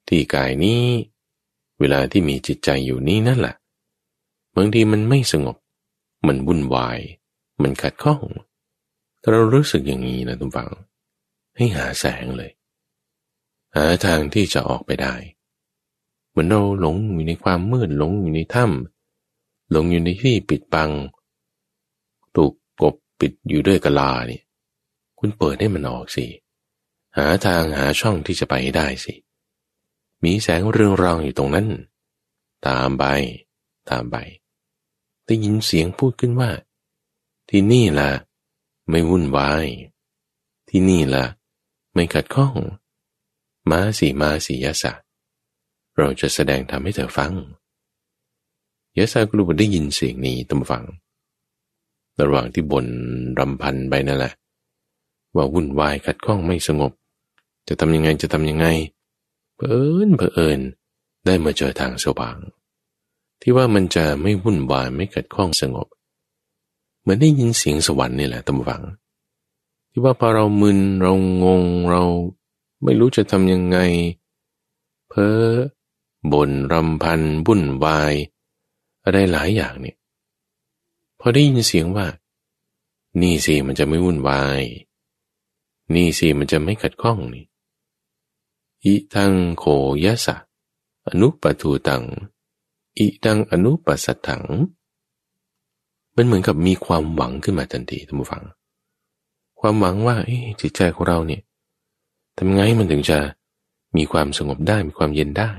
ที่กายนี้ เวลาที่มีจิตใจอยู่นี่นั่นแหละบางทีมันไม่สงบ มันวุ่นวาย มันขัดข้องถ้าเรารู้สึกอย่างนี้นะทุกฝัง ให้หาแสงเลย หาทางที่จะออกไปได้ เหมือนเราหลงอยู่ในความมืดหลงอยู่ในถ้ำหลงอยู่ในที่ปิดบัง ถูกกบปิดอยู่ด้วยกะลาเนี่ยคุณเปิดให้มันออกสิ หาทางหาช่องที่จะไปได้สิ มีแสงเรืองรองอยู่ตรงนั้น ตามไป ตามไป ได้ยินเสียงพูดขึ้นว่า ที่นี่ล่ะ ไม่วุ่นวาย ที่นี่ล่ะ ไม่ขัดข้อง มาสีมาสียศะเราจะแสดงทำให้เธอฟังยะซากลุบได้ยินเสียงนี้ตำฟัง ระหว่างที่บนรำพันไปนั่นแหละ ว่าวุ่นวายขัดข้องไม่สงบ จะทำยังไงจะทำยังไง เผอิญเผอิญได้มาเจอทางสว่าง ที่ว่ามันจะไม่วุ่นวายไม่ขัดข้องสงบ เหมือนได้ยินเสียงสวรรค์นี่แหละตำฝัง ที่ว่าพอเรามึนเรางงเราไม่รู้จะทำยังไง เพ้อบนรำพันบุ่นวายอะไรหลายอย่างเนี่ยพอได้ยินเสียงว่า นี่สิมันจะไม่วุ่นวาย นี่สิมันจะไม่ขัดข้องนี่ อิทังโขยะสะ อนุปทูตัง อิดังอนุปัสสถัง มันเหมือนกับมีความหวังขึ้นมาทันทีท่านผู้ฟัง ความหวังว่าจิตใจของเราเนี่ยทำไงมันถึงจะมีความสงบได้มีความเย็นได้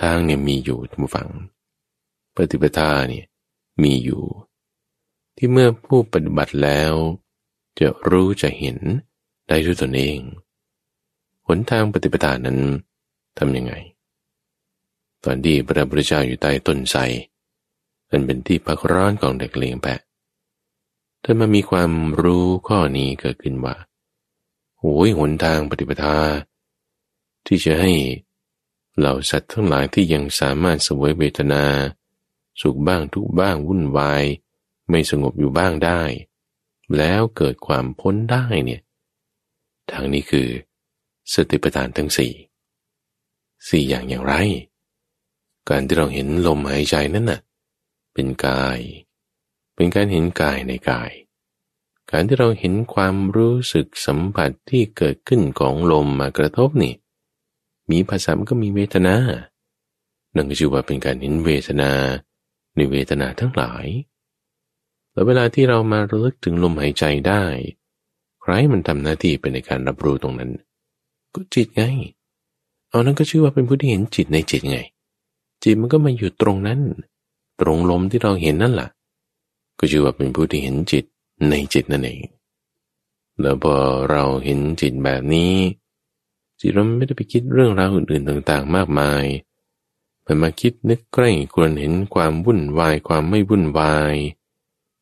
ทางเนี่ยมีอยู่ท่านผู้ฟัง ปฏิปทาเนี่ยมีอยู่ ที่เมื่อผู้ปฏิบัติแล้ว จะรู้จะเห็นได้ด้วยตนเอง หนทางปฏิปทานั้นทำยังไง ตอนที่พระพุทธเจ้าอยู่ใต้ต้นไทรอันเป็นที่พักร้อนของเด็กเลี้ยงแปะถ้านมามีความรู้ข้อนี้เกิดขึ้นว่าโอ้ยหนทางปฏิปทา ที่จะให้เหล่าสัตว์ทั้งหลายที่ยังสามารถสวยเวทนา สุขบ้างทุกบ้างวุ่นวาย ไม่สงบอยู่บ้างได้ แล้วเกิดความพ้นได้เนี่ย ทางนี้คือ สติปัฏฐานทั้งสี่สี่อย่างอย่างไร การที่เราเห็นลมหายใจนั้นน่ะเป็นกาย เป็นการเห็นกายในกาย การที่เราเห็นความรู้สึกสัมผัสที่เกิดขึ้นของลมมากระทบนี่ มีภาษาก็มีเวทนานั่นก็ชื่อว่าเป็นการเห็นเวทนาในเวทนาทั้งหลาย แล้วเวลาที่เรามาระลึกถึงลมหายใจได้ ใครมันทำหน้าที่เป็นในการรับรู้ตรงนั้น ก็จิตไง เอานั้นก็ชื่อว่าเป็นผู้ที่เห็นจิตในจิตไง จิตมันก็มาอยู่ตรงนั้น ตรงลมที่เราเห็นนั่นแหละก็ชื่อว่าเป็นผู้ที่เห็นจิตในจิตนั่นเองแล้วพอเราเห็นจิตแบบนี้ จิตเราไม่ได้ไปคิดเรื่องราวอื่นๆต่างๆ มากมายมันมาคิดนึกใกล้ควรเห็นความวุ่นวายความไม่วุ่นวาย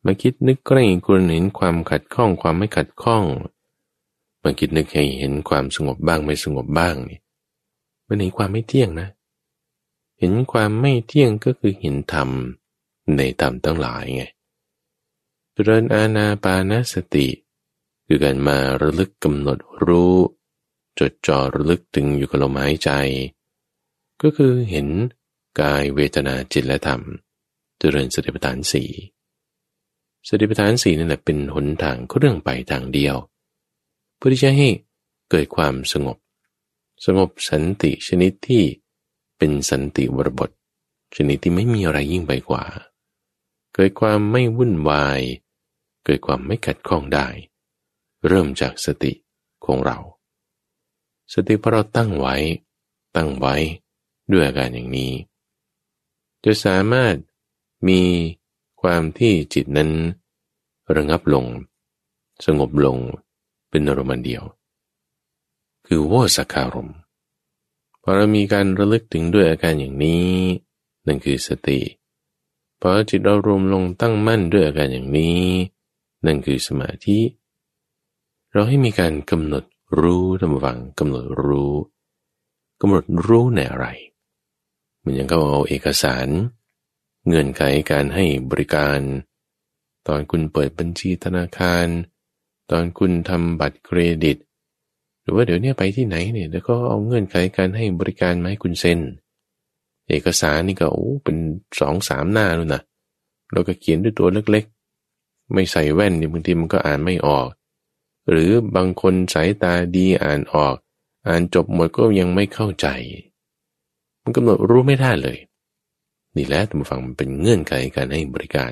มาคิดนึกใกล้ควรเห็นความขัดข้องความไม่ขัดข้อง มาคิดนึกให้เห็นความสงบบ้างไม่สงบบ้างนี่มันเห็นความไม่เที่ยงนะ เห็นความไม่เที่ยงก็คือเห็นธรรมในธรรมทั้งหลายไงเจริญอาณาปานสติ คือการมาระลึกกำหนดรู้ จดจ่อระลึกถึงอยู่กับลมหายใจ ก็คือเห็นกายเวทนาจิตและธรรม เจริญสติปัฏฐานสี่สติปัฏฐานสี่นั่นแหละเป็นหนทางเครื่องไปทางเดียว พื่อที่จะให้เกิดความสงบ สงบสันติชนิดที่เป็นสันติวรบท ชนิดที่ไม่มีอะไรยิ่งไปกว่า เกิดความไม่วุ่นวาย เกิดความไม่ขัดข้องได้ เริ่มจากสติของเรา สติพอเราตั้งไว้ ตั้งไว้ด้วยอาการอย่างนี้ จะสามารถมีความที่จิตนั้นระงับลง สงบลง เป็นอารมณ์เดียว คือโวสักคารมพอเรามีการระลึกถึงด้วยอาการอย่างนี้ นั่นคือสติพอจิตเรารวมลงตั้งมั่นด้วยอาการอย่างนี้ นั่นคือสมาธิ เราให้มีการกำหนดรู้ทำฟังกำหนดรู้กำหนดรู้ในอะไรเหมือนอย่างเขาเอาเอกสาร เงื่อนไขการให้บริการ ตอนคุณเปิดบัญชีธนาคาร ตอนคุณทำบัตรเครดิต หรือว่าเดี๋ยวนี้ไปที่ไหนเนี่ยแล้วก็เอาเงื่อนไขการให้บริการมาให้คุณเซ็นเอกสารนี่ก็โอ้เป็นสองสามหน้านู่นนะเราก็เขียนด้วยตัวเล็กๆ ไม่ใส่แว่นเนี่ยบางทีมันก็อ่านไม่ออก หรือบางคนสายตาดีอ่านออก อ่านจบหมดก็ยังไม่เข้าใจ มันกำหนดรู้ไม่ได้เลย นี่แหละท่านฟังมันเป็นเงื่อนไขการให้บริการ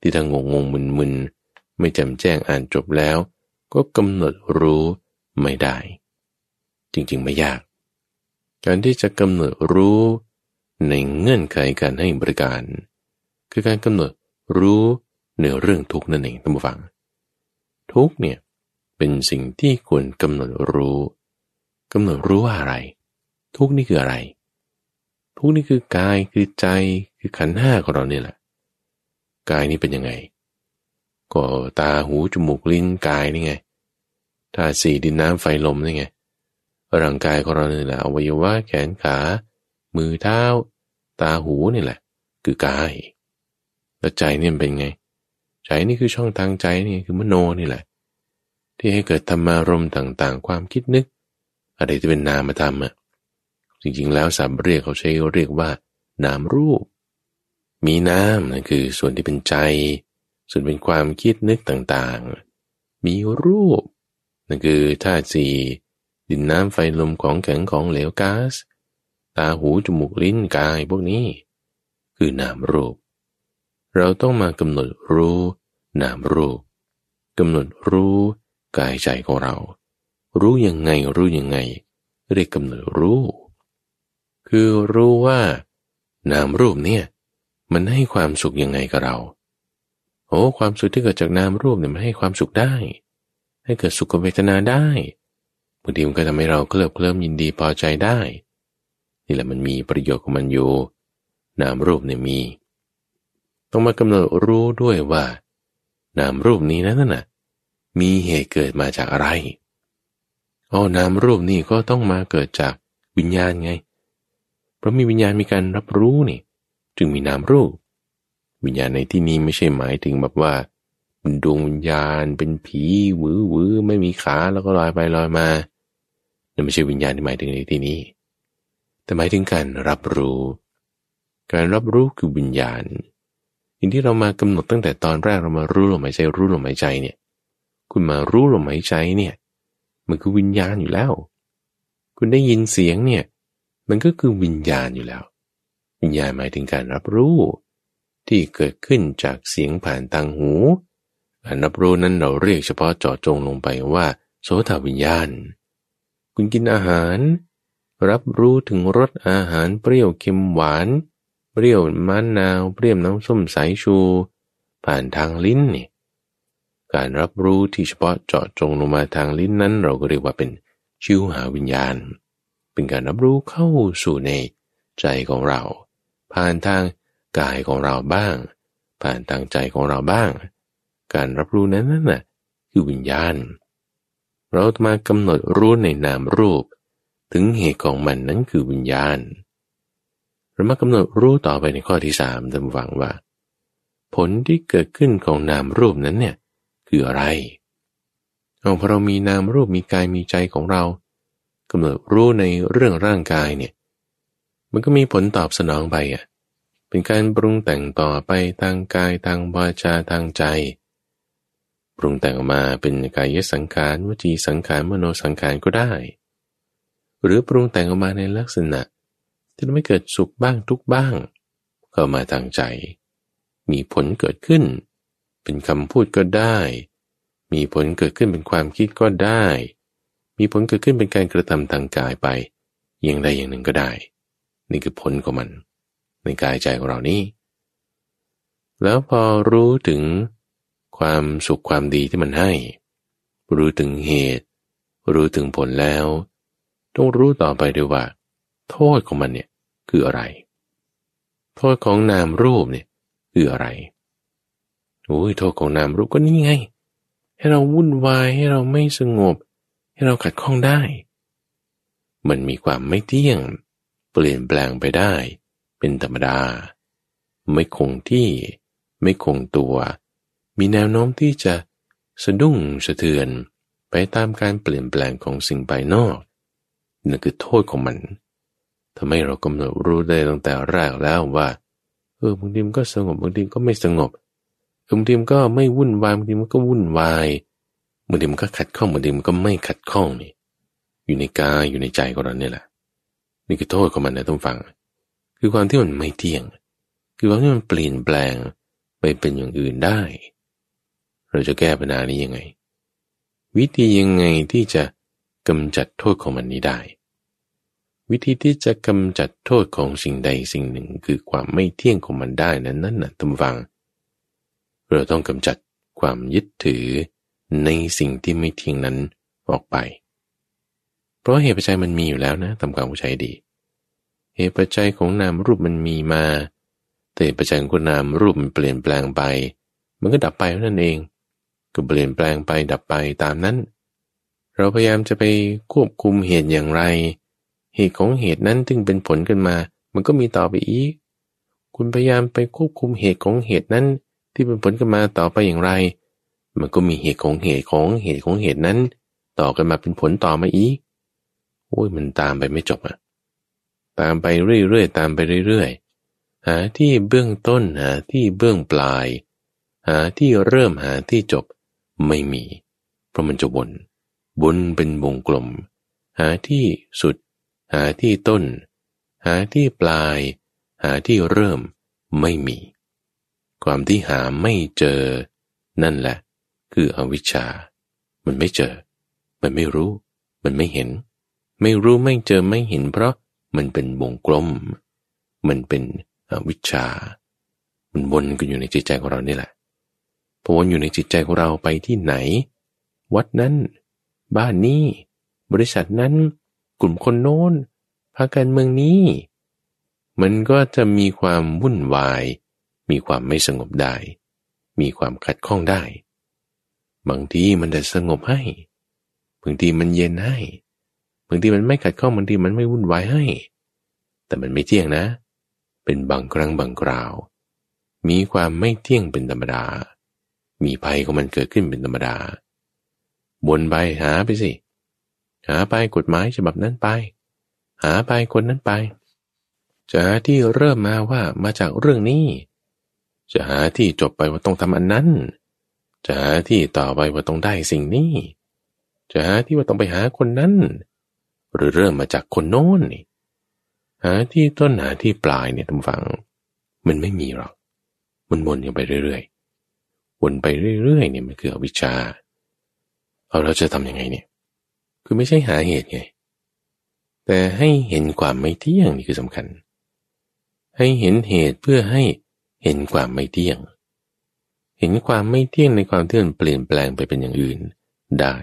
ที่ทางงงงมึนมึน ไม่จำแจ้งอ่านจบแล้ว ก็กำหนดรู้ไม่ได้ จริงๆไม่ยาก การที่จะกำหนดรู้ในเงื่อนไขการให้บริการ คือการกำหนดรู้ในเรื่องทุกนั่นเองท่านผู้ฟัง ทุกเนี่ยเป็นสิ่งที่ควรกำหนดรู้กำหนดรู้ว่าอะไร ทุกนี่คืออะไร ทุกนี่คือกายคือใจคือขันห้าของเราเนี่ยแหละ กายนี่เป็นยังไง ก็ตาหูจมูกลิ้นกายนี่ไงธาตุสี่ดินน้ำไฟลมนี่ไงร่างกายของเราเนี่ยแหละอวัยวะแขนขา มือเท้า ตาหูนี่แหละ คือกายแล้วใจเนี่ยเป็นไง ใจนี่คือช่องทางใจนี่คือมโนนี่แหละ ที่ให้เกิดธรรมารมต่างๆ ความคิดนึก อะไรที่เป็นนามธรรมอะจริงๆแล้วสับเรียกเขาใช้เรียกว่า นามรูป มีนามนั่นคือส่วนที่เป็นใจ ส่วนเป็นความคิดนึกต่างๆ มีรูป นั่นคือธาตุสี่ดินน้ำไฟลมของแข็งของเหลวก๊าซตาหูจมูกลิ้นกายพวกนี้ คือนามรูป เราต้องมากำหนดรู้นามรูปกำหนดรู้กายใจของเรา รู้ยังไงรู้ยังไงเรียกกำหนดรู้ คือรู้ว่า นามรูปเนี่ย มันให้ความสุขยังไงกับเรา อ้ความสุขที่เกิดจากนามรูปเนี่ยมันให้ความสุขได้ ให้เกิดสุขเวทนาได้บางทีมันก็ทำให้เราเคลิบเคลิ้มยินดีพอใจได้ นี่แหละมันมีประโยชน์ของมันอยู่ นามรูปเนี่ยมี ต้องมากำหนดรู้ด้วยว่า นามรูปนี้นั้นน่ะ มีเหตุเกิดมาจากอะไรอ๋อนามรูปนี่ก็ต้องมาเกิดจากวิญญาณไง เพราะมีวิญญาณมีการรับรู้นี่ จึงมีนามรูป วิญญาณในที่นี้ไม่ใช่หมายถึงแบบว่าเป็นดวงวิญญาณเป็นผีวื้อวื้อไม่มีขาแล้วก็ลอยไปลอยมานั่นไม่ใช่วิญญาณที่หมายถึงในที่นี้ แต่หมายถึงการรับรู้ การรับรู้คือวิญญาณอย่างที่เรามากำหนดตั้งแต่ตอนแรกเรามารู้ลมหายใจรู้ลมหายใจเนี่ย คุณมารู้ลมหายใจเนี่ยมันคือวิญญาณอยู่แล้ว คุณได้ยินเสียงเนี่ย มันก็คือวิญญาณอยู่แล้ว วิญญาณหมายถึงการรับรู้ ที่เกิดขึ้นจากเสียงผ่านทางหูการรับรู้นั้นเราเรียกเฉพาะเจาะจงลงไปว่า โสตวิญญาณ คุณกินอาหาร รับรู้ถึงรสอาหารเปรี้ยวเค็มหวาน เปรี้ยวมะนาวเปรี้ยวน้ำส้มสายชู ผ่านทางลิ้นนี่การรับรู้ที่เฉพาะเจาะจงลงมาทางลิ้นนั้น เราก็เรียกว่าเป็นชิวหาวิญญาณ เป็นการรับรู้เข้าสู่ในใจของเรา ผ่านทาง กายของเราบ้าง ผ่านทางใจของเราบ้าง การรับรู้นั้นนั่นน่ะคือวิญญาณ เรามากำหนดรู้ในนามรูป ถึงเหตุของมันนั้นคือวิญญาณเรามากำหนดรู้ต่อไปในข้อที่สามจำฝังว่า ผลที่เกิดขึ้นของนามรูปนั้นเนี่ยคืออะไรเอาพอเรามีนามรูปมีกายมีใจของเรากำหนดรู้ในเรื่องร่างกายเนี่ย มันก็มีผลตอบสนองไปอะ เป็นการปรุงแต่งต่อไปทางกายทางวาจาทางใจ ปรุงแต่งออกมาเป็นกายสังขารวจีสังขารมโนสังขารก็ได้ หรือปรุงแต่งออกมาในลักษณะ ที่ทำให้เกิดสุขบ้างทุกบ้าง ก็มาทางใจ มีผลเกิดขึ้น เป็นคำพูดก็ได้ มีผลเกิดขึ้นเป็นความคิดก็ได้ มีผลเกิดขึ้นเป็นการกระทำทางกายไปอย่างใดอย่างหนึ่งก็ได้ นี่คือผลของมัน ในกายใจของเรานี้ แล้วพอรู้ถึงความสุขความดีที่มันให้ รู้ถึงเหตุ รู้ถึงผลแล้ว ต้องรู้ต่อไปด้วยว่า โทษของมันเนี่ยคืออะไร โทษของนามรูปเนี่ยคืออะไรโอ้ยโทษของนามรูปก็นี่ไง ให้เราวุ่นวายให้เราไม่สงบ ให้เราขัดข้องได้ มันมีความไม่เที่ยง เปลี่ยนแปลงไปได้ เป็นธรรมดา ไม่คงที่ไม่คงตัว มีแนวโน้มที่จะสะดุ้งสะเทือนไปตามการเปลี่ยนแปลงของสิ่งภายนอกนั่นคือโทษของมันทำให้เรากำหนดรู้ได้ตั้งแต่แรกแล้วว่าเออบางทีมันก็สงบบางทีก็ไม่สงบบางทีมันก็ไม่วุ่นวายบางทีมันก็วุ่นวายบางทีมันก็ขัดข้องบางทีมันก็ไม่ขัดข้องนี่อยู่ในกายอยู่ในใจของเราเนี่ยแหละ นี่คือโทษของมันนะต้องฟัง คือความที่มันไม่เที่ยง คือความที่มันเปลี่ยนแปลงไปเป็นอย่างอื่นได้ เราจะแก้ปัญหานี้ยังไง วิธียังไงที่จะกำจัดโทษของมันนี้ได้ วิธีที่จะกำจัดโทษของสิ่งใดสิ่งหนึ่งคือความไม่เที่ยงของมันได้นั้นนั่นนะทุกฟัง เราต้องกำจัดความยึดถือในสิ่งที่ไม่เที่ยงนั้นออกไป เพราะเหตุปัจจัยมันมีอยู่แล้วนะทำความเข้าใจดี เหตุปัจจัยของนามรูปมันมีมา แต่ปัจจัยของนามรูปมันเปลี่ยนแปลงไป มันก็ดับไปนั่นเอง ก็เปลี่ยนแปลงไปดับไปตามนั้น เราพยายามจะไปควบคุมเหตุอย่างไร เหตุของเหตุนั้นจึงเป็นผลขึ้นมา มันก็มีต่อไปอีก คุณพยายามไปควบคุมเหตุของเหตุนั้นที่เป็นผลขึ้นมาต่อไปอย่างไร มันก็มีเหตุของเหตุของเหตุของเหตุนั้น ต่อกันมาเป็นผลต่อมาอีก โอ้ยมันตามไปไม่จบอะ ตามไปเรื่อยๆตามไปเรื่อยๆ หาที่เบื้องต้นหาที่เบื้องปลาย หาที่เริ่มหาที่จบไม่มี เพราะมันจะวนบนเป็นวงกลม หาที่สุด หาที่ต้น หาที่ปลาย หาที่เริ่มไม่มี ความที่หาไม่เจอ นั่นแหละ คืออวิชชา มันไม่เจอ มันไม่รู้ มันไม่เห็น ไม่รู้ไม่เจอไม่เห็นเพราะ มันเป็นวงกลม มันเป็นวิชชา มันวนกันอยู่ในจิตใจของเรานี่แหละพอวนอยู่ในจิตใจของเราไปที่ไหน วัดนั้น บ้านนี้ บริษัทนั้น กลุ่มคนโน้นพาการเมืองนี้ มันก็จะมีความวุ่นวาย มีความไม่สงบได้ มีความขัดข้องได้ บางทีมันจะสงบให้ บางทีมันเย็นให้ บางทีมันไม่ขัดข้องบางทีมันไม่วุ่นวายให้ แต่มันไม่เที่ยงนะ เป็นบางครั้งบางคราว มีความไม่เที่ยงเป็นธรรมดา มีภัยของมันเกิดขึ้นเป็นธรรมดาบนไปหาไปสิ หาไปกฎหมายฉบับนั้นไป หาไปคนนั้นไป จะหาที่เริ่มมาว่ามาจากเรื่องนี้ จะหาที่จบไปว่าต้องทำอันนั้น จะหาที่ต่อไปว่าต้องได้สิ่งนี้ จะหาที่ว่าต้องไปหาคนนั้น หรือเริ่มมาจากคนโน้นนี่หาที่ต้นหาที่ปลายเนี่ยทุกฝัง มันไม่มีหรอก มันวนกันไปเรื่อยๆ วนไปเรื่อยๆเนี่ยมันคืออวิชชาเอาเราจะทำยังไงเนี่ย คือไม่ใช่หาเหตุไง แต่ให้เห็นความไม่เที่ยงนี่คือสำคัญ ให้เห็นเหตุเพื่อให้เห็นความไม่เที่ยง เห็นความไม่เที่ยงในความที่มันเปลี่ยนแปลงไปเป็นอย่างอื่นได้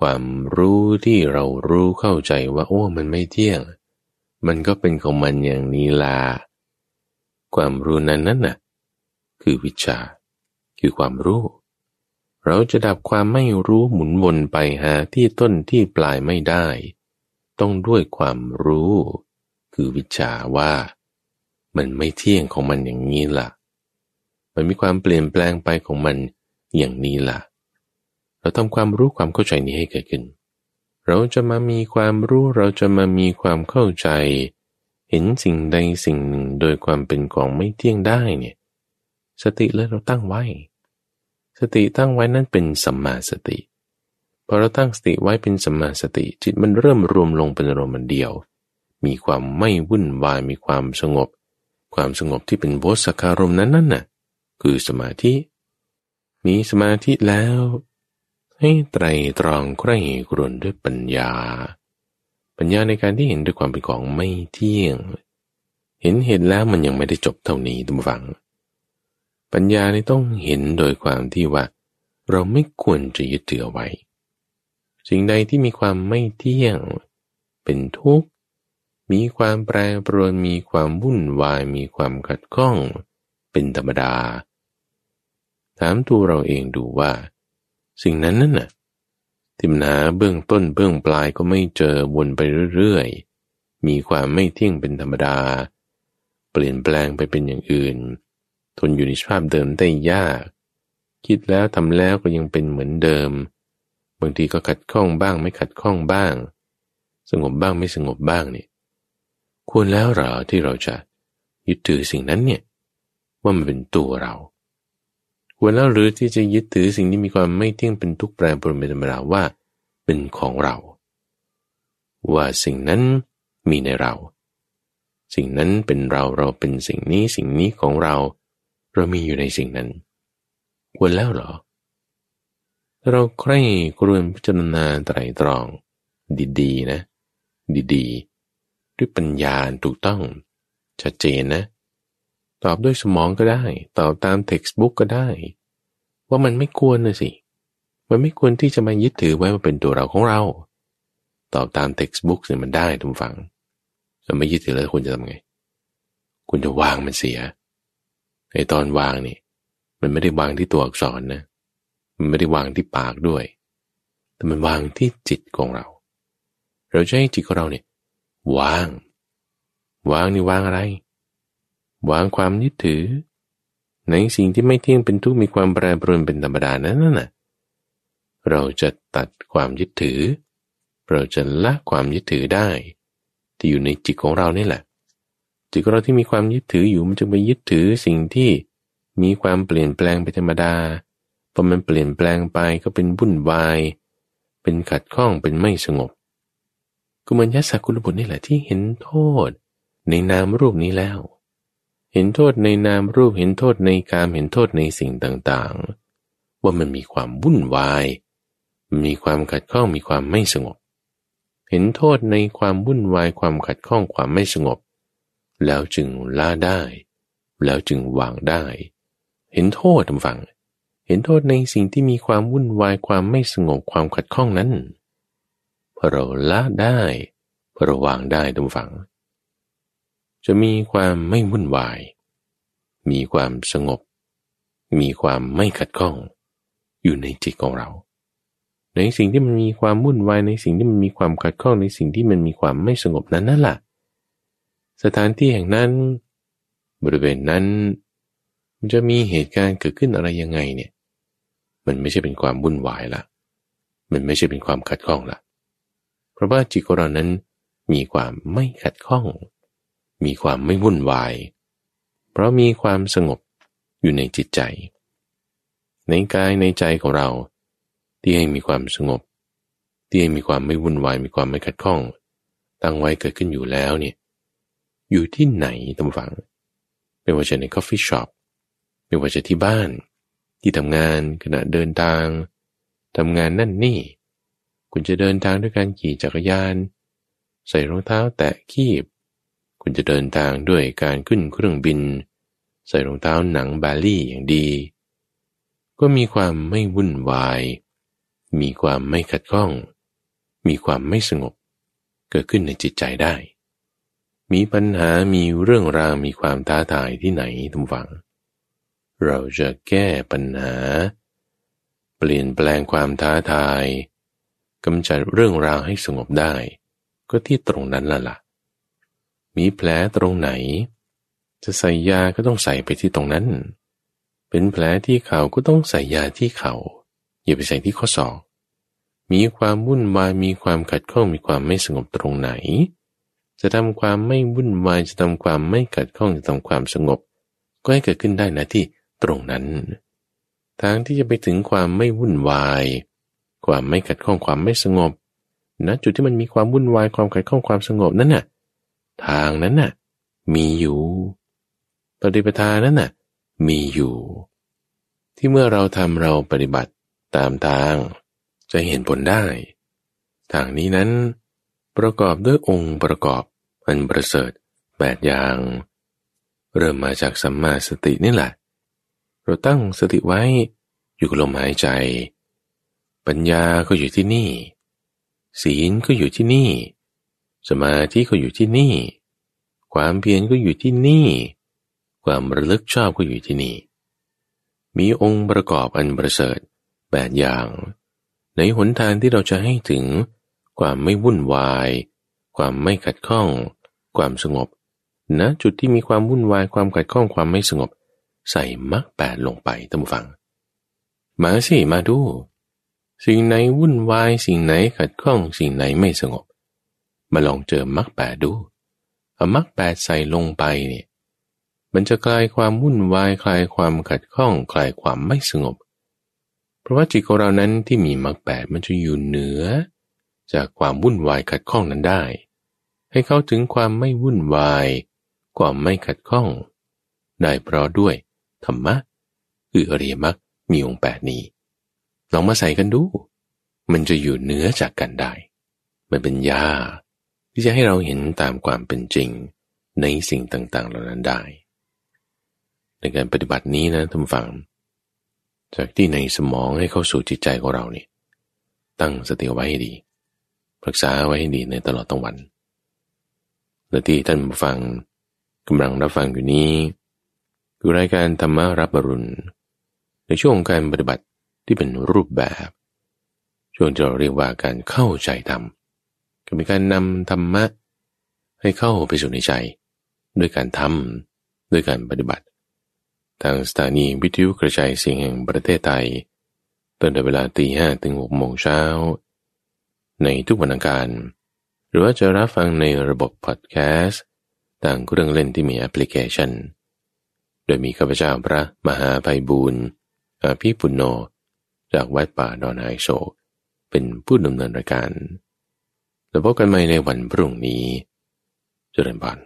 ความรู้ที่เรารู้เข้าใจว่า โอ้ มันไม่เที่ยง มันก็เป็นของมันอย่างนี้ลา ความรู้นั้นนั่นน่ะ คือวิชา คือความรู้ เราจะดับความไม่รู้หมุนวนไปหาที่ต้นที่ปลายไม่ได้ ต้องด้วยความรู้ คือวิชาว่า มันไม่เที่ยงของมันอย่างนี้ล่ะ มันมีความเปลี่ยนแปลงไปของมันอย่างนี้ล่ะ เราทำความรู้ความเข้าใจนี้ให้เกิดขึ้น เราจะมามีความรู้เราจะมามีความเข้าใจ เห็นสิ่งใดสิ่งหนึ่งโดยความเป็นของไม่เที่ยงได้เนี่ย สติเลยเราตั้งไว้ สติตั้งไว้นั่นเป็นสัมมาสติพอเราตั้งสติไว้เป็นสัมมาสติ จิตมันเริ่มรวมลงเป็นอารมณ์เดียว มีความไม่วุ่นวายมีความสงบ ความสงบที่เป็นโวสคารมนั้นนั่นน่ะคือสมาธิ มีสมาธิแล้ว ให้ไตรตรองใคร่ครวญด้วยปัญญา ปัญญาในการที่เห็นด้วยความเป็นของไม่เที่ยง เห็นเห็นแล้วมันยังไม่ได้จบเท่านี้ทุกฝัง ปัญญานี่ต้องเห็นโดยความที่ว่า เราไม่ควรจะยึดถือไว้ สิ่งใดที่มีความไม่เที่ยง เป็นทุกข์ มีความแปรปรวน มีความวุ่นวาย มีความขัดข้อง เป็นธรรมดา ถามตัวเราเองดูว่า สิ่งนั้นนั่นน่ะที่มันาเบื้องต้นเบื้องปลายก็ไม่เจอวนไปเรื่อยๆ มีความไม่เที่ยงเป็นธรรมดา เปลี่ยนแปลงไปเป็นอย่างอื่น ทนอยู่ในสภาพเดิมได้ยาก คิดแล้วทำแล้วก็ยังเป็นเหมือนเดิม บางทีก็ขัดข้องบ้างไม่ขัดข้องบ้าง สงบบ้างไม่สงบบ้างเนี่ยควรแล้วหรอที่เราจะยึดถือสิ่งนั้นเนี่ยว่ามันเป็นตัวเรา ควรแล้วหรือที่จะยึดถือสิ่งที่มีความไม่เที่ยงเป็นทุกแปรปรวนเป็นธรรมดาว่า เป็นของเรา ว่าสิ่งนั้นมีในเรา สิ่งนั้นเป็นเราเราเป็นสิ่งนี้สิ่งนี้ของเรา เรามีอยู่ในสิ่งนั้น ควรแล้วหรอ เราใคร่ครวญพิจารณาไตรตรอง ดีๆนะ ดีๆด้วยปัญญาถูกต้องชัดเจนนะ ตอบด้วยสมองก็ได้ ตอบตาม textbook ก็ได้ ว่ามันไม่ควรนะสิ มันไม่ควรที่จะมายึดถือไว้ว่าเป็นตัวเราของเรา ตอบตาม textbook เนี่ยมันได้ท่านผู้ฟังแต่ไม่ยึดถือแล้วคุณจะทำไง คุณจะวางมันเสียไอตอนวางนี่มันไม่ได้วางที่ตัวอักษรนะ มันไม่ได้วางที่ปากด้วย แต่มันวางที่จิตของเรา เราจะให้จิตของเราเนี่ยวางวางนี่วางอะไร วางความยึดถือ ในสิ่งที่ไม่เที่ยงเป็นทุกข์มีความแปรปรวนเป็นธรรมดานั้นน่ะ เราจะตัดความยึดถือ เราจะละความยึดถือได้ ที่อยู่ในจิตของเรานี่แหละ จิตของเราที่มีความยึดถืออยู่มันจะไปยึดถือสิ่งที่มีความเปลี่ยนแปลงไปธรรมดาพอมันเปลี่ยนแปลงไปก็เป็นวุ่นวาย เป็นขัดข้องเป็นไม่สงบกุมันยัสกุลบุตรนี่แหละที่เห็นโทษ ในนามรูปนี้แล้ว เห็นโทษในนามรูปเห็นโทษในการเห็นโทษในสิ่งต่างๆ ว่ามันมีความวุ่นวาย มีความขัดข้องมีความไม่สงบ เห็นโทษในความวุ่นวายความขัดข้องความไม่สงบ แล้วจึงละได้ แล้วจึงวางได้ เห็นโทษทำฝัง เห็นโทษในสิ่งที่มีความวุ่นวายความไม่สงบความขัดข้องนั้นพอเราละได้พอเราวางได้ทุกฝัง จะมีความไม่วุ่นวาย มีความสงบ มีความไม่ขัดข้อง อยู่ในจิตของเรา ในสิ่งที่มันมีความวุ่นวายในสิ่งที่มันมีความขัดข้องในสิ่งที่มันมีความไม่สงบนั้นนั่นแหละสถานที่แห่งนั้น บริเวณนั้น มันจะมีเหตุการณ์เกิดขึ้นอะไรยังไงเนี่ย มันไม่ใช่เป็นความวุ่นวายละมันไม่ใช่เป็นความขัดข้องละเพราะว่าจิตของเรานั้นมีความไม่ขัดข้อง มีความไม่วุ่นวาย เพราะมีความสงบอยู่ในจิตใจ ในกายในใจของเรา ที่ให้มีความสงบ ที่ให้มีความไม่วุ่นวาย มีความไม่ขัดข้อง ตั้งไว้เกิดขึ้นอยู่แล้วเนี่ย อยู่ที่ไหนท่านผู้ฟัง ไม่ว่าจะใน coffee shop ไม่ว่าจะที่บ้าน ที่ทำงานขณะเดินทาง ทำงานนั่นนี่ คุณจะเดินทางด้วยการขี่จักรยาน ใส่รองเท้าแตะคีบ คุณจะเดินทางด้วยการขึ้นเครื่องบิน ใส่รองเท้าหนัง Bally อย่างดี ก็มีความไม่วุ่นวาย มีความไม่ขัดข้อง มีความไม่สงบ เกิดขึ้นในจิตใจได้ มีปัญหามีเรื่องราวมีความท้าทายที่ไหนทุกฝัง เราจะแก้ปัญหา เปลี่ยนแปลงความท้าทายกำจัดเรื่องราวให้สงบได้ ก็ที่ตรงนั้นละละ่ะ มีแผลตรงไหน จะใส่ยาก็ต้องใส่ไปที่ตรงนั้น เป็นแผลที่เขาก็ต้องใส่ยาที่เขาอย่าไปใส่ที่ข้อศอก มีความวุ่นวายมีความขัดข้องมีความไม่สงบตรงไหน จะทำความไม่วุ่นวายจะทำความไม่ขัดข้องจะทำความสงบ ก็ให้เกิดขึ้นได้นะที่ตรงนั้น ทางที่จะไปถึงความไม่วุ่นวาย ความไม่ขัดข้องความไม่สงบนะจุดที่มันมีความวุ่นวายความขัดข้องความสงบนั้นน่ะ ทางนั้นน่ะ มีอยู่ ปฏิปทานั้นน่ะ มีอยู่ ที่เมื่อเราทำเราปฏิบัติตามทาง จะเห็นผลได้ ทางนี้นั้น ประกอบด้วยองค์ประกอบอันประเสริฐแปดอย่าง เริ่มมาจากสัมมาสตินี่แหละ เราตั้งสติไว้อยู่กับลมหายใจ ปัญญาก็อยู่ที่นี่ ศีลก็อยู่ที่นี่ สมาธิก็อยู่ที่นี่ ความเพียรก็อยู่ที่นี่ ความระลึกชอบก็อยู่ที่นี่ มีองค์ประกอบอันประเสริฐแปดอย่าง ในหนทางที่เราจะให้ถึง ความไม่วุ่นวาย ความไม่ขัดข้อง ความสงบณนะจุดที่มีความวุ่นวายความขัดข้องความไม่สงบ ใส่มรรคแปดลงไปตั้งฟัง มาสิมาดู สิ่งไหนวุ่นวายสิ่งไหนขัดข้องสิ่งไหนไม่สงบ มาลองเจอมรรคแปดดูเอามรรคแปดใส่ลงไปเนี่ยมันจะคลายความวุ่นวายคลายความขัดข้องคลายความไม่สงบ เพราะว่าจิตของเรานั้นที่มีมรรคแปดมันจะอยู่เหนือ จากความวุ่นวายขัดข้องนั้นได้ ให้เข้าถึงความไม่วุ่นวาย ความไม่ขัดข้อง ได้เพราะด้วยธรรมะคืออริยมรรคมีองค์แปดนี้ลองมาใส่กันดู มันจะอยู่เนื้อจากกันได้ มันเป็นยา ที่จะให้เราเห็นตามความเป็นจริงในสิ่งต่าง ๆ เหล่านั้นได้ ในการปฏิบัตินี้นะท่านฟัง จากที่ในสมองให้เข้าสู่จิตใจของเราเนี่ยตั้งสติไว้ให้ดีรักษาไว้ให้ดีในตลอดทั้งวันและที่ท่านฟังกำลังรับฟังอยู่นี้ คือรายการธรรมารับบรุณ ในช่วงการปฏิบัติที่เป็นรูปแบบ ช่วงที่เราเรียกว่าการเข้าใจธรรม ก็เป็นการนำธรรมะให้เข้าไปสู่ในใจ ด้วยการทำด้วยการปฏิบัติ ทางสถานีวิทยุกระจายเสียงแห่งประเทศไทยตั้งแต่เวลาตีห้ถึงหกโมงเช้า ในทุกวันอังคารหรือว่าจะรับฟังในระบบพอดแคสต์ต่างเครื่องเล่นที่มีแอปพลิเคชัน โดยมีข้าพเจ้าพระมหาไพบูรณ์อาภีปุณโญจากวัดป่าดอนไฮโซเป็นผู้ดำเนินรายการ แล้วพบกันใหม่ในวันพรุ่งนี้ เจริญพร